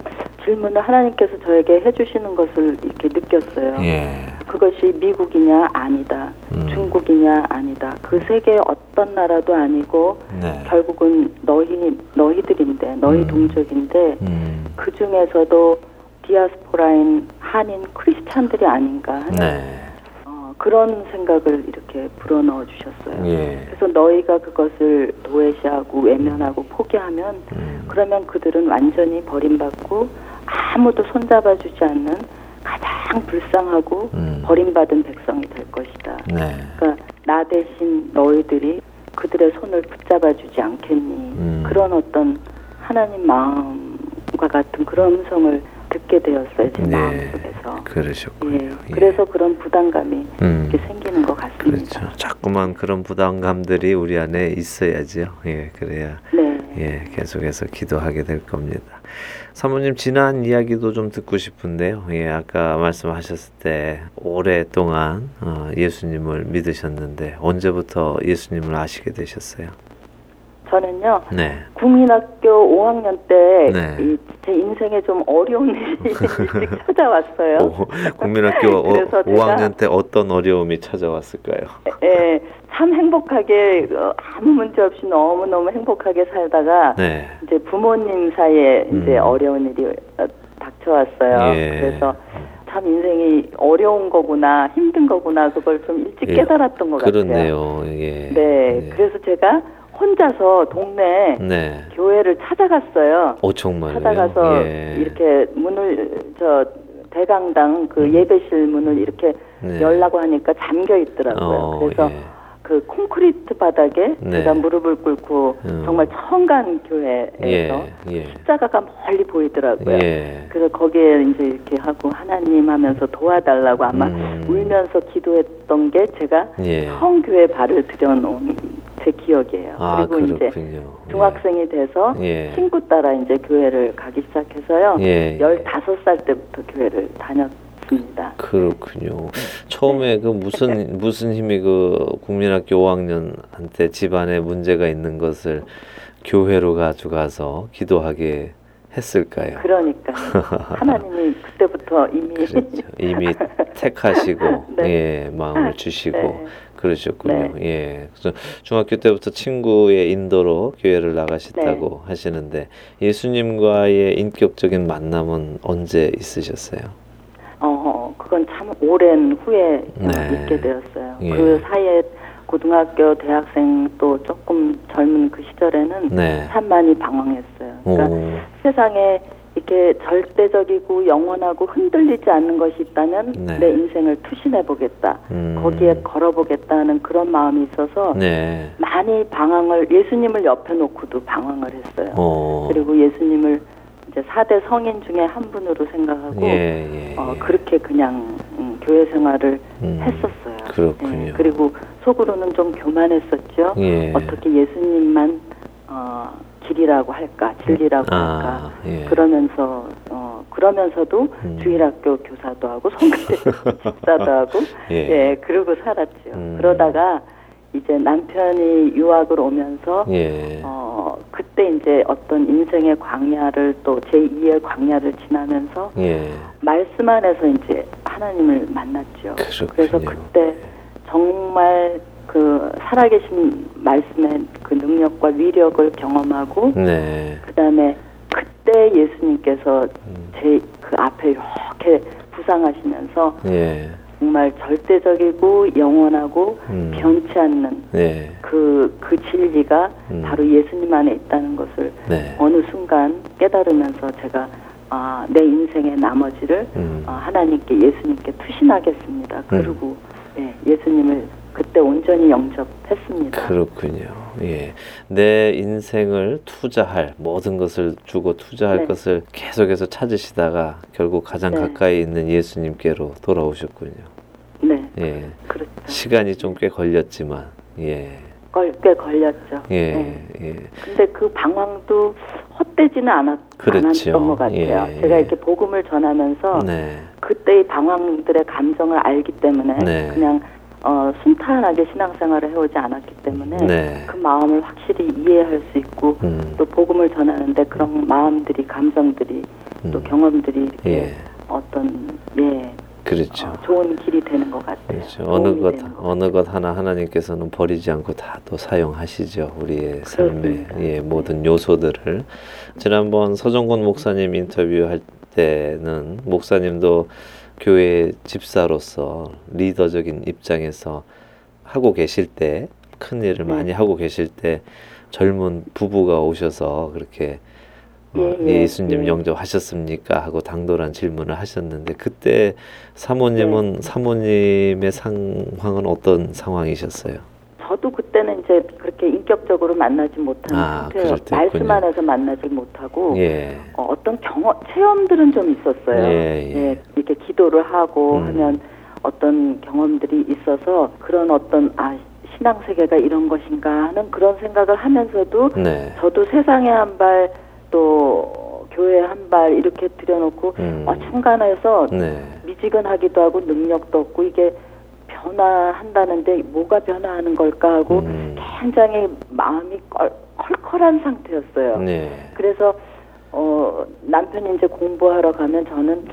질문을 하나님께서 저에게 해주시는 것을 이렇게 느꼈어요. 예, 그것이 미국이냐 아니다. 음. 중국이냐 아니다. 그 세계 어떤 나라도 아니고 네, 결국은 너희 너희들인데 너희 음. 동족인데 음, 그 중에서도 디아스포라인 한인 크리스찬들이 아닌가 하는 네, 어, 그런 생각을 이렇게 불어넣어 주셨어요. 예, 그래서 너희가 그것을 도외시하고 외면하고 포기하면 음, 그러면 그들은 완전히 버림받고 아무도 손잡아 주지 않는 가장 불쌍하고 음. 버림받은 백성이 될 것이다. 네, 그러니까 나 대신 너희들이 그들의 손을 붙잡아 주지 않겠니? 음. 그런 어떤 하나님 마음과 같은 그런 음성을 듣게 되었어요 제 네. 마음속에서. 그러셨군요. 예, 예. 그래서 그런 부담감이 음. 이렇게 생기는 것 같습니다. 그렇죠. 자꾸만 그런 부담감들이 우리 안에 있어야죠. 예, 그래야 네. 예, 계속해서 기도하게 될 겁니다. 사모님 지난 이야기도 좀 듣고 싶은데요. 예, 아까 말씀하셨을 때 오랫동안 어, 예수님을 믿으셨는데 언제부터 예수님을 아시게 되셨어요? 저는요. 네. 국민학교 5학년 때 네. 제 인생에 좀 어려운 일이 찾아왔어요. 오, 국민학교 어, 그래서 제가- 5학년 때 어떤 어려움이 찾아왔을까요? 예, 참 행복하게 어, 아무 문제 없이 너무 너무 행복하게 살다가 네. 이제 부모님 사이에 이제 음. 어려운 일이 어, 닥쳐왔어요. 예. 그래서 참 인생이 어려운 거구나 힘든 거구나 그걸 좀 일찍 예, 깨달았던 것 같아요. 그렇네요. 예. 네, 예. 그래서 제가 혼자서 동네 네. 교회를 찾아갔어요. 오 정말요? 찾아가서 예. 이렇게 문을 저 대강당 그 예배실 문을 이렇게 음. 네. 열라고 하니까 잠겨 있더라고요. 어, 그래서 예. 그 콘크리트 바닥에 네. 제가 무릎을 꿇고 음. 정말 처음 간 교회에서 예. 예. 십자가가 멀리 보이더라고요. 예. 그래서 거기에 이제 이렇게 하고 하나님 하면서 도와달라고 아마 음. 울면서 기도했던 게 제가 예. 교회 발을 들여놓은 제 기억이에요. 아, 그리고 이제 그렇군요. 중학생이 돼서 예. 친구 따라 이제 교회를 가기 시작해서요. 예. 15살 때부터 교회를 다녔습니다. 그렇군요. 처음에 그 무슨 무슨 힘이 그 국민학교 5학년한테 집안에 문제가 있는 것을 교회로 가져가서 기도하게 했을까요? 그러니까 하나님이 그때부터 이미 그렇죠. 이미 택하시고 네. 예 마음을 주시고 네. 그러셨군요. 예. 그래서 중학교 때부터 친구의 인도로 교회를 나가셨다고 네. 하시는데 예수님과의 인격적인 만남은 언제 있으셨어요? 어 그건 참 오랜 후에 어, 네. 있게 되었어요. 예. 그 사이에 고등학교, 대학생 또 조금 젊은 그 시절에는 네. 참 많이 방황했어요. 그러니까 오. 세상에 이렇게 절대적이고 영원하고 흔들리지 않는 것이 있다면 네. 내 인생을 투신해 보겠다. 음. 거기에 걸어 보겠다는 그런 마음이 있어서 네. 많이 방황을 예수님을 옆에 놓고도 방황을 했어요. 어. 그리고 예수님을 이제 4대 성인 중에 한 분으로 생각하고 예, 예. 어, 예. 그렇게 그냥 음, 교회 생활을 음. 했었어요. 그렇군요. 예, 그리고 속으로는 좀 교만했었죠. 예. 어떻게 예수님만 어, 길이라고 할까, 진리라고 아, 할까. 예. 그러면서 어, 그러면서도 음. 주일학교 교사도 하고 성가대 집사도 하고 예. 예, 그러고 살았죠. 음. 그러다가 이제 남편이 유학을 오면서 예. 어, 그때 이제 어떤 인생의 광야를 또 제2의 광야를 지나면서 예. 말씀 안에서 이제 하나님을 만났죠. 그렇군요. 그래서 그때 정말 그 살아계신 말씀의 그 능력과 위력을 경험하고 네. 그다음에 그때 예수님께서 음. 제그 앞에 이렇게 부상하시면서 예. 정말 절대적이고 영원하고 음. 변치 않는 네. 그, 그 진리가 음. 바로 예수님 안에 있다는 것을 네. 어느 순간 깨달으면서 제가 아, 내 인생의 나머지를 음. 아, 하나님께 예수님께 투신하겠습니다. 그리고 예, 예수님을 그때 온전히 영접했습니다. 그렇군요. 예. 내 인생을 투자할 모든 것을 주고 투자할 네. 것을 계속해서 찾으시다가 결국 가장 네. 가까이 있는 예수님께로 돌아오셨군요. 네, 예. 그렇죠. 시간이 좀 꽤 걸렸지만 예. 걸, 꽤 걸렸죠. 예. 네. 예. 근데 그 방황도 헛되지는 않았, 그렇죠. 않았던 것 같아요. 예, 제가 예. 이렇게 복음을 전하면서 네. 그때의 방황들의 감정을 알기 때문에 네. 그냥 어, 순탄하게 신앙생활을 해오지 않았기 때문에 네. 그 마음을 확실히 이해할 수 있고 음. 또 복음을 전하는데 그런 마음들이 감정들이 또 음. 경험들이 이렇게 예. 어떤 예 그렇죠. 어, 좋은 길이 되는 것 같아요. 그렇죠. 어느 것 어느 것 하나 하나님께서는 버리지 않고 다 또 사용하시죠. 우리의 삶의. 예, 모든 요소들을 지난번 서정곤 목사님 인터뷰할 때는 목사님도 교회 집사로서 리더적인 입장에서 하고 계실 때 큰 일을 네. 많이 하고 계실 때 젊은 부부가 오셔서 그렇게 어, 예, 예, 예수님 예. 영접하셨습니까? 하고 당돌한 질문을 하셨는데 그때 사모님은 네. 사모님의 상황은 어떤 상황이셨어요? 저도 그때는 이제 그렇게 인격적으로 만나지 못하는 아, 상태예요. 말씀 안에서 만나지 못하고 예. 어, 어떤 경험 체험들은 좀 있었어요. 예, 예. 이렇게 기도를 하고 음. 하면 어떤 경험들이 있어서 그런 어떤 아 신앙 세계가 이런 것인가 하는 그런 생각을 하면서도 네. 저도 세상에 한 발 또 교회 한 발 이렇게 들여놓고 음. 어, 참관해서 네. 미지근하기도 하고 능력도 없고 이게 변화한다는데 뭐가 변화하는 걸까 하고 음. 굉장히 마음이 껄, 컬컬한 상태였어요. 네. 그래서 어 남편이 이제 공부하러 가면 저는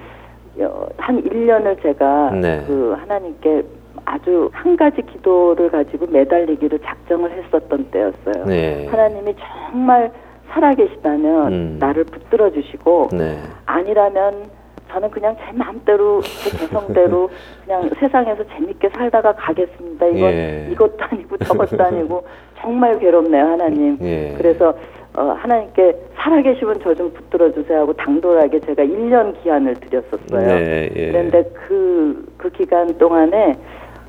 어, 한 1년을 제가 네. 그 하나님께 아주 한 가지 기도를 가지고 매달리기로 작정을 했었던 때였어요. 네. 하나님이 정말 살아계시다면 음. 나를 붙들어 주시고 네. 아니라면 저는 그냥 제 마음대로 제 개성대로 그냥 세상에서 재밌게 살다가 가겠습니다. 이건 예. 이것도 아니고 저것도 아니고 정말 괴롭네요 하나님. 예. 그래서 어, 하나님께 살아계시면 저 좀 붙들어 주세요 하고 당돌하게 제가 1년 기한을 드렸었어요. 네, 예. 그런데 그, 그 기간 동안에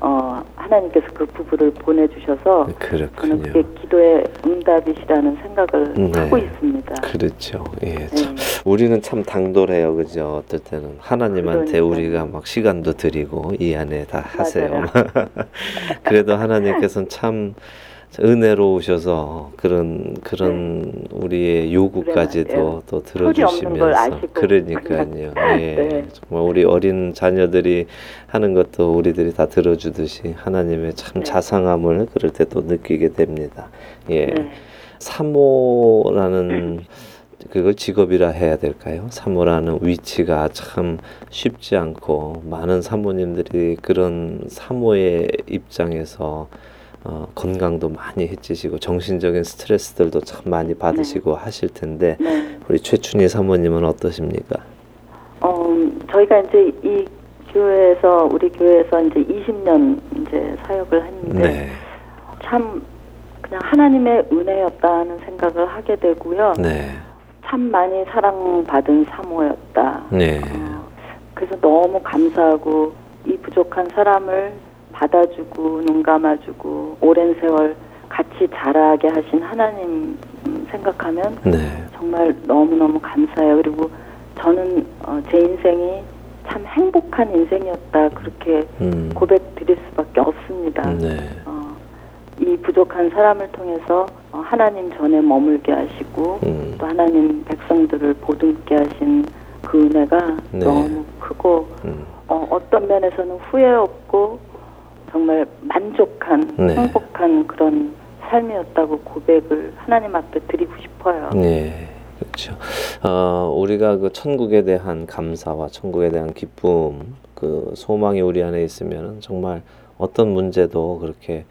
어, 하나님께서 그 부부를 보내주셔서 저는 그렇군요. 그게 기도의 응답이시라는 생각을 네. 하고 있습니다. 그렇죠. 예. 네. 참, 우리는 참 당돌해요. 그죠? 어떨 때는 하나님한테 그러니까요. 우리가 막 시간도 드리고 이 안에 다 하세요. 그래도 하나님께서는 참 은혜로우셔서 그런 그런 우리의 요구까지도 말이에요. 또 들어주시면서 그러니까요. 예. 네. 정말 우리 어린 자녀들이 하는 것도 우리들이 다 들어주듯이 하나님의 참 네. 자상함을 그럴 때 또 느끼게 됩니다. 예. 네. 사모라는 그걸 직업이라 해야 될까요? 사모라는 위치가 참 쉽지 않고 많은 사모님들이 그런 사모의 입장에서 어, 건강도 많이 해치시고 정신적인 스트레스들도 참 많이 받으시고 하실 텐데 네. 우리 최춘희 사모님은 어떠십니까? 어, 저희가 이제 이 교회에서 우리 교회에서 이제 20년 이제 사역을 했는데 네, 참 그냥 하나님의 은혜였다는 생각을 하게 되고요. 네, 참 많이 사랑받은 사모였다. 네, 어, 그래서 너무 감사하고 이 부족한 사람을 받아주고 눈 감아주고 오랜 세월 같이 자라게 하신 하나님 음, 생각하면 네, 정말 너무너무 감사해요. 그리고 저는 어, 제 인생이 참 행복한 인생이었다. 그렇게 음, 고백 드릴 수밖에 없습니다. 네, 어, 이 부족한 사람을 통해서 어, 하나님 전에 머물게 하시고 음, 또 하나님 백성들을 보듬게 하신 그 은혜가 네. 너무 크고 음, 어, 어떤 면에서는 후회 없고 정말 만족한 네. 행복한 그런 삶이었다고 고백을 하나님 앞에 드리고 싶어요. 네, 그렇죠. 어, 우리가 그 천국에 대한 감사와 천국에 대한 기쁨, 그 소망이 우리 안에 있으면 정말 어떤 문제도 그렇게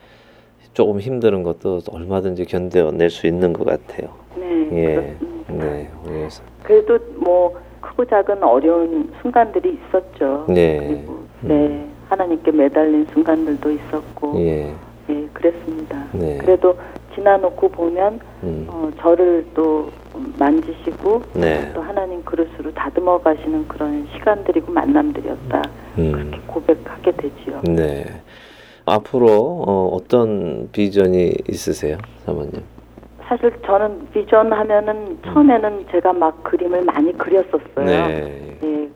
조금 힘든 것도 얼마든지 견뎌낼 수 있는 것 같아요. 네, 예, 그렇습니다. 네, 그래서 그래도 뭐 크고 작은 어려운 순간들이 있었죠. 네, 그리고 네 하나님께 매달린 순간들도 있었고 예, 예 그랬습니다. 네, 그래도 지나놓고 보면 음, 어, 저를 또 만지시고 네, 또 하나님 그릇으로 다듬어 가시는 그런 시간들이고 만남들이었다. 음, 그렇게 고백하게 되지요. 네. 앞으로 어, 어떤 비전이 있으세요, 사모님? 사실 저는 비전 하면은 처음에는 제가 막 그림을 많이 그렸었어요. 네, 예,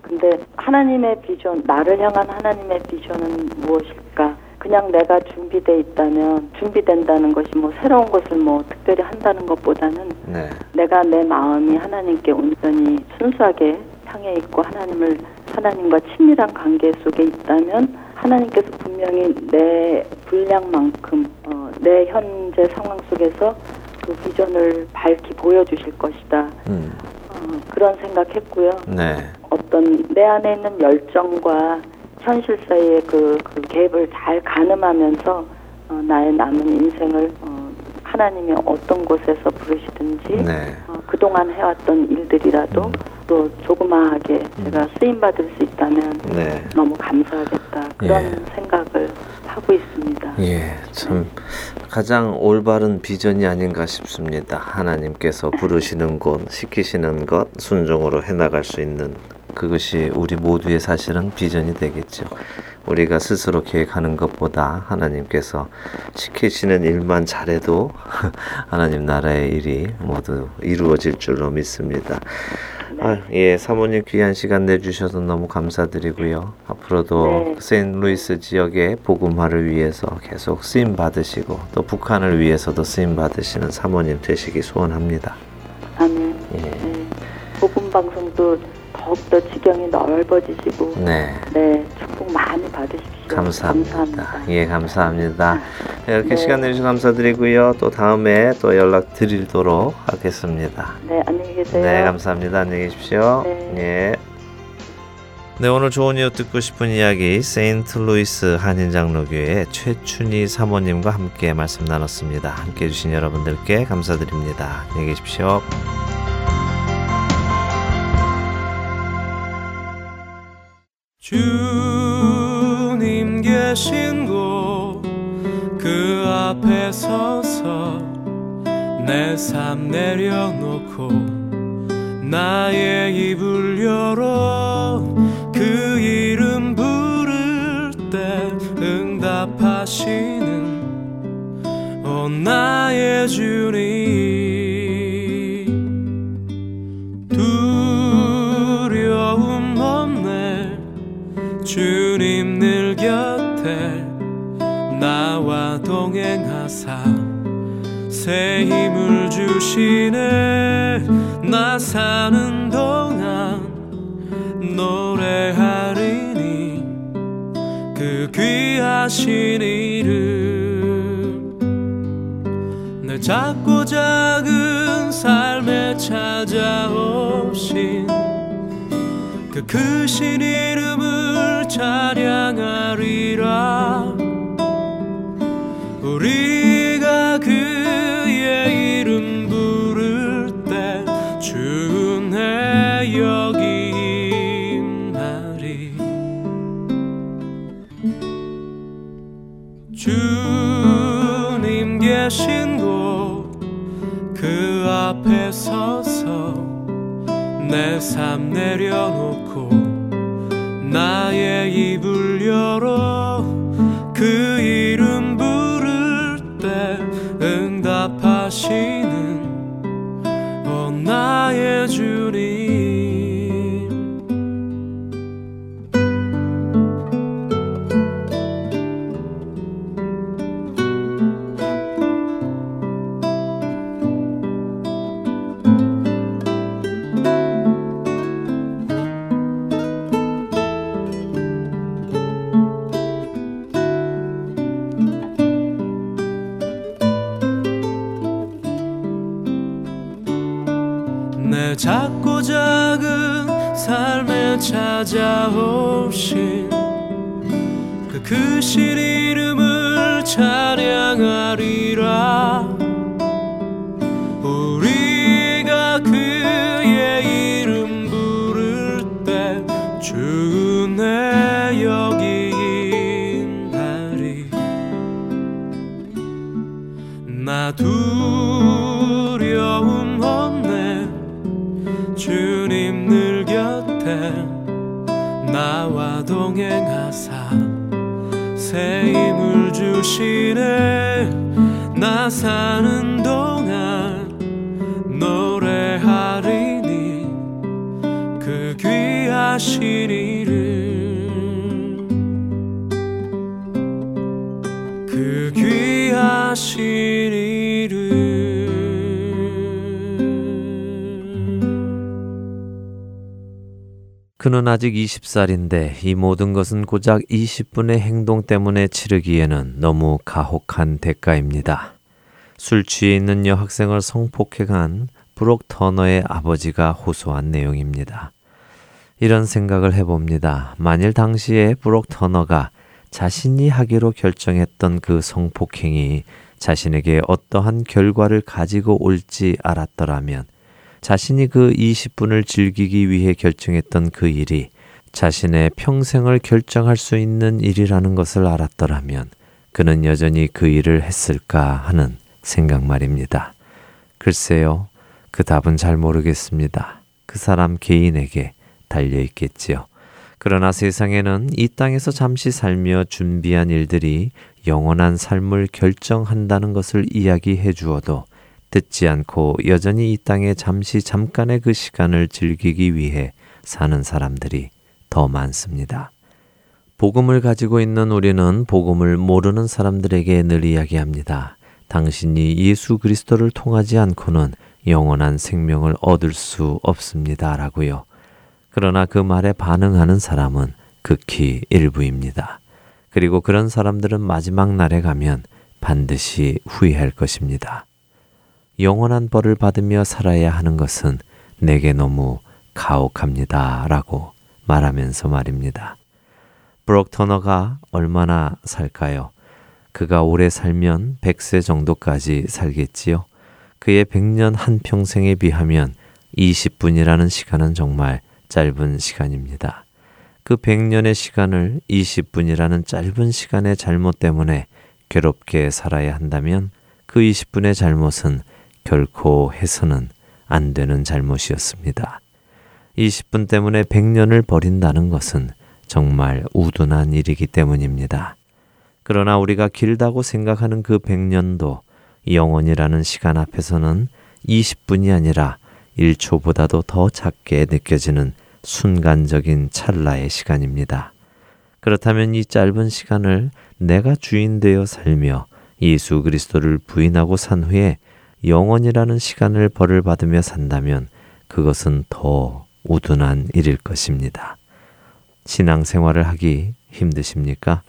근데 하나님의 비전, 나를 향한 하나님의 비전은 무엇일까? 그냥 내가 준비돼 있다면 준비된다는 것이 뭐 새로운 것을 뭐 특별히 한다는 것보다는 네, 내가 내 마음이 하나님께 온전히 순수하게 향해 있고 하나님을 하나님과 친밀한 관계 속에 있다면 하나님께서 분명히 내 분량만큼 어, 내 현재 상황 속에서 그 비전을 밝히 보여주실 것이다. 음, 어, 그런 생각했고요. 네, 어떤 내 안에 있는 열정과 현실 사이의 그, 그 갭을 잘 가늠하면서 어, 나의 남은 인생을 어, 하나님이 어떤 곳에서 부르시든지 네, 어, 그동안 해왔던 일들이라도 음. 또 조그마하게 제가 쓰임 받을 수 있다면 네. 너무 감사하겠다 그런 예. 생각을 하고 있습니다. 예, 참 가장 올바른 비전이 아닌가 싶습니다. 하나님께서 부르시는 곳, 시키시는 것 순종으로 해나갈 수 있는 그것이 우리 모두의 사실은 비전이 되겠죠. 우리가 스스로 계획하는 것보다 하나님께서 시키시는 일만 잘해도 하나님 나라의 일이 모두 이루어질 줄로 믿습니다. 아, 예, 사모님 귀한 시간 내주셔서 너무 감사드리고요. 앞으로도 네. 세인루이스 지역의 복음화를 위해서 계속 쓰임 받으시고 또 북한을 위해서도 쓰임 받으시는 사모님 되시기 소원합니다. 아멘. 예. 네. 복음 방송도 더욱더 지경이 넓어지시고 네. 네 축복 많이 받으십시오. 감사합니다. 감사합니다. 예, 감사합니다. 이렇게 네. 시간 내주셔서 감사드리고요. 또 다음에 또 연락 드리도록 하겠습니다. 네 안녕히 계세요. 네, 감사합니다. 안녕히 계십시오. 네. 예. 네, 오늘 좋은 이웃 듣고 싶은 이야기 세인트루이스 한인장로교회 최춘희 사모님과 함께 말씀 나눴습니다. 함께 해주신 여러분들께 감사드립니다. 안녕히 계십시오. 주님 계신 곳 그 앞에 서서 내 삶 내려놓고 나의 입을 열어 그 이름 부를 때 응답하시는 오 나의 주님 새 힘을 주시네. 나 사는 동안 노래하리니 그 귀하신 이름. 내 작고 작은 삶에 찾아오신 그 크신 이름을 찬양하 삶 내려놓고 때 주내 여기 임하리. 나 두려움 없네. 주님 늘 곁에 나와 동행하사. 새 힘을 주시네. 나 사는 동 그는 아직 20살인데 이 모든 것은 고작 20분의 행동 때문에 치르기에는 너무 가혹한 대가입니다. 술 취해 있는 여학생을 성폭행한 브록 터너의 아버지가 호소한 내용입니다. 이런 생각을 해봅니다. 만일 당시에 브록 터너가 자신이 하기로 결정했던 그 성폭행이 자신에게 어떠한 결과를 가지고 올지 알았더라면 자신이 그 20분을 즐기기 위해 결정했던 그 일이 자신의 평생을 결정할 수 있는 일이라는 것을 알았더라면 그는 여전히 그 일을 했을까 하는 생각 말입니다. 글쎄요, 그 답은 잘 모르겠습니다. 그 사람 개인에게 달려 있겠지요. 그러나 세상에는 이 땅에서 잠시 살며 준비한 일들이 영원한 삶을 결정한다는 것을 이야기해 주어도 듣지 않고 여전히 이 땅에 잠시 잠깐의 그 시간을 즐기기 위해 사는 사람들이 더 많습니다. 복음을 가지고 있는 우리는 복음을 모르는 사람들에게 늘 이야기합니다. 당신이 예수 그리스도를 통하지 않고는 영원한 생명을 얻을 수 없습니다. 라고요. 그러나 그 말에 반응하는 사람은 극히 일부입니다. 그리고 그런 사람들은 마지막 날에 가면 반드시 후회할 것입니다. 영원한 벌을 받으며 살아야 하는 것은 내게 너무 가혹합니다. 라고 말하면서 말입니다. 브록 터너가 얼마나 살까요? 그가 오래 살면 100세 정도까지 살겠지요. 그의 100년 한평생에 비하면 20분이라는 시간은 정말 짧은 시간입니다. 그 100년의 시간을 20분이라는 짧은 시간의 잘못 때문에 괴롭게 살아야 한다면 그 20분의 잘못은 결코 해서는 안 되는 잘못이었습니다. 20분 때문에 100년을 버린다는 것은 정말 우둔한 일이기 때문입니다. 그러나 우리가 길다고 생각하는 그 100년도 영원이라는 시간 앞에서는 20분이 아니라 1초보다도 더 작게 느껴지는 순간적인 찰나의 시간입니다. 그렇다면 이 짧은 시간을 내가 주인 되어 살며 예수 그리스도를 부인하고 산 후에 영원이라는 시간을 벌을 받으며 산다면 그것은 더 우둔한 일일 것입니다. 신앙생활을 하기 힘드십니까?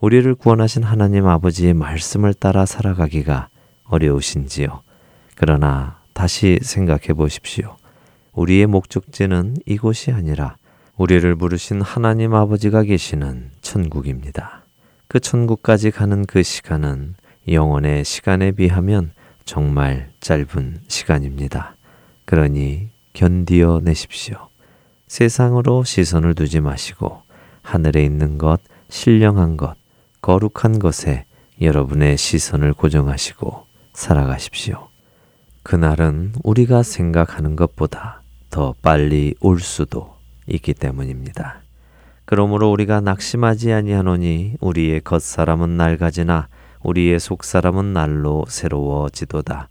우리를 구원하신 하나님 아버지의 말씀을 따라 살아가기가 어려우신지요. 그러나 다시 생각해 보십시오. 우리의 목적지는 이곳이 아니라 우리를 부르신 하나님 아버지가 계시는 천국입니다. 그 천국까지 가는 그 시간은 영원의 시간에 비하면 정말 짧은 시간입니다. 그러니 견디어 내십시오. 세상으로 시선을 두지 마시고 하늘에 있는 것, 신령한 것, 거룩한 것에 여러분의 시선을 고정하시고 살아가십시오. 그날은 우리가 생각하는 것보다 더 빨리 올 수도 있기 때문입니다. 그러므로 우리가 낙심하지 아니하노니 우리의 겉사람은 낡아지나 우리의 속사람은 날로 새로워지도다.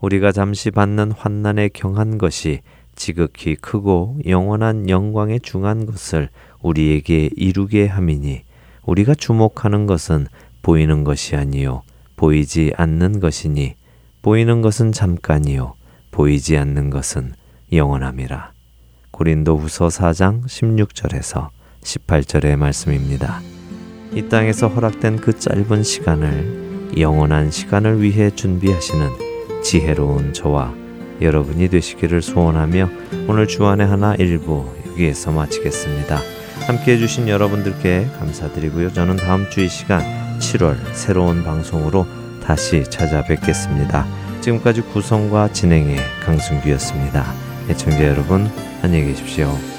우리가 잠시 받는 환난에 경한 것이 지극히 크고 영원한 영광에 중한 것을 우리에게 이루게 함이니 우리가 주목하는 것은 보이는 것이 아니요 보이지 않는 것이니 보이는 것은 잠깐이요 보이지 않는 것은 영원함이라. 고린도후서 4장 16절에서 18절의 말씀입니다. 이 땅에서 허락된 그 짧은 시간을 영원한 시간을 위해 준비하시는 지혜로운 저와 여러분이 되시기를 소원하며 오늘 주안의 하나 일부 여기에서 마치겠습니다. 함께 해주신 여러분들께 감사드리고요. 저는 다음 주 이 시간 7월 새로운 방송으로 다시 찾아뵙겠습니다. 지금까지 구성과 진행의 강승규였습니다. 애청자 여러분 안녕히 계십시오.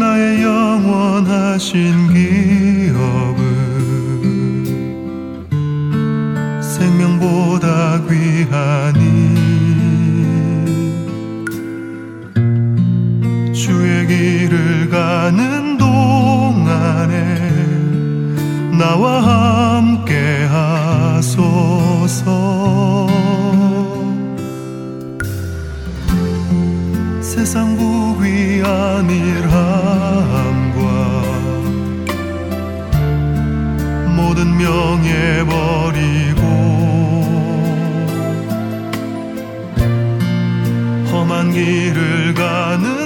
나의 영원하신 기업은 생명보다 귀하니 주의 길을 가는 동안에 나와 함께 하소서 세상 부귀한 일함과 모든 명예 버리고 험한 길을 가는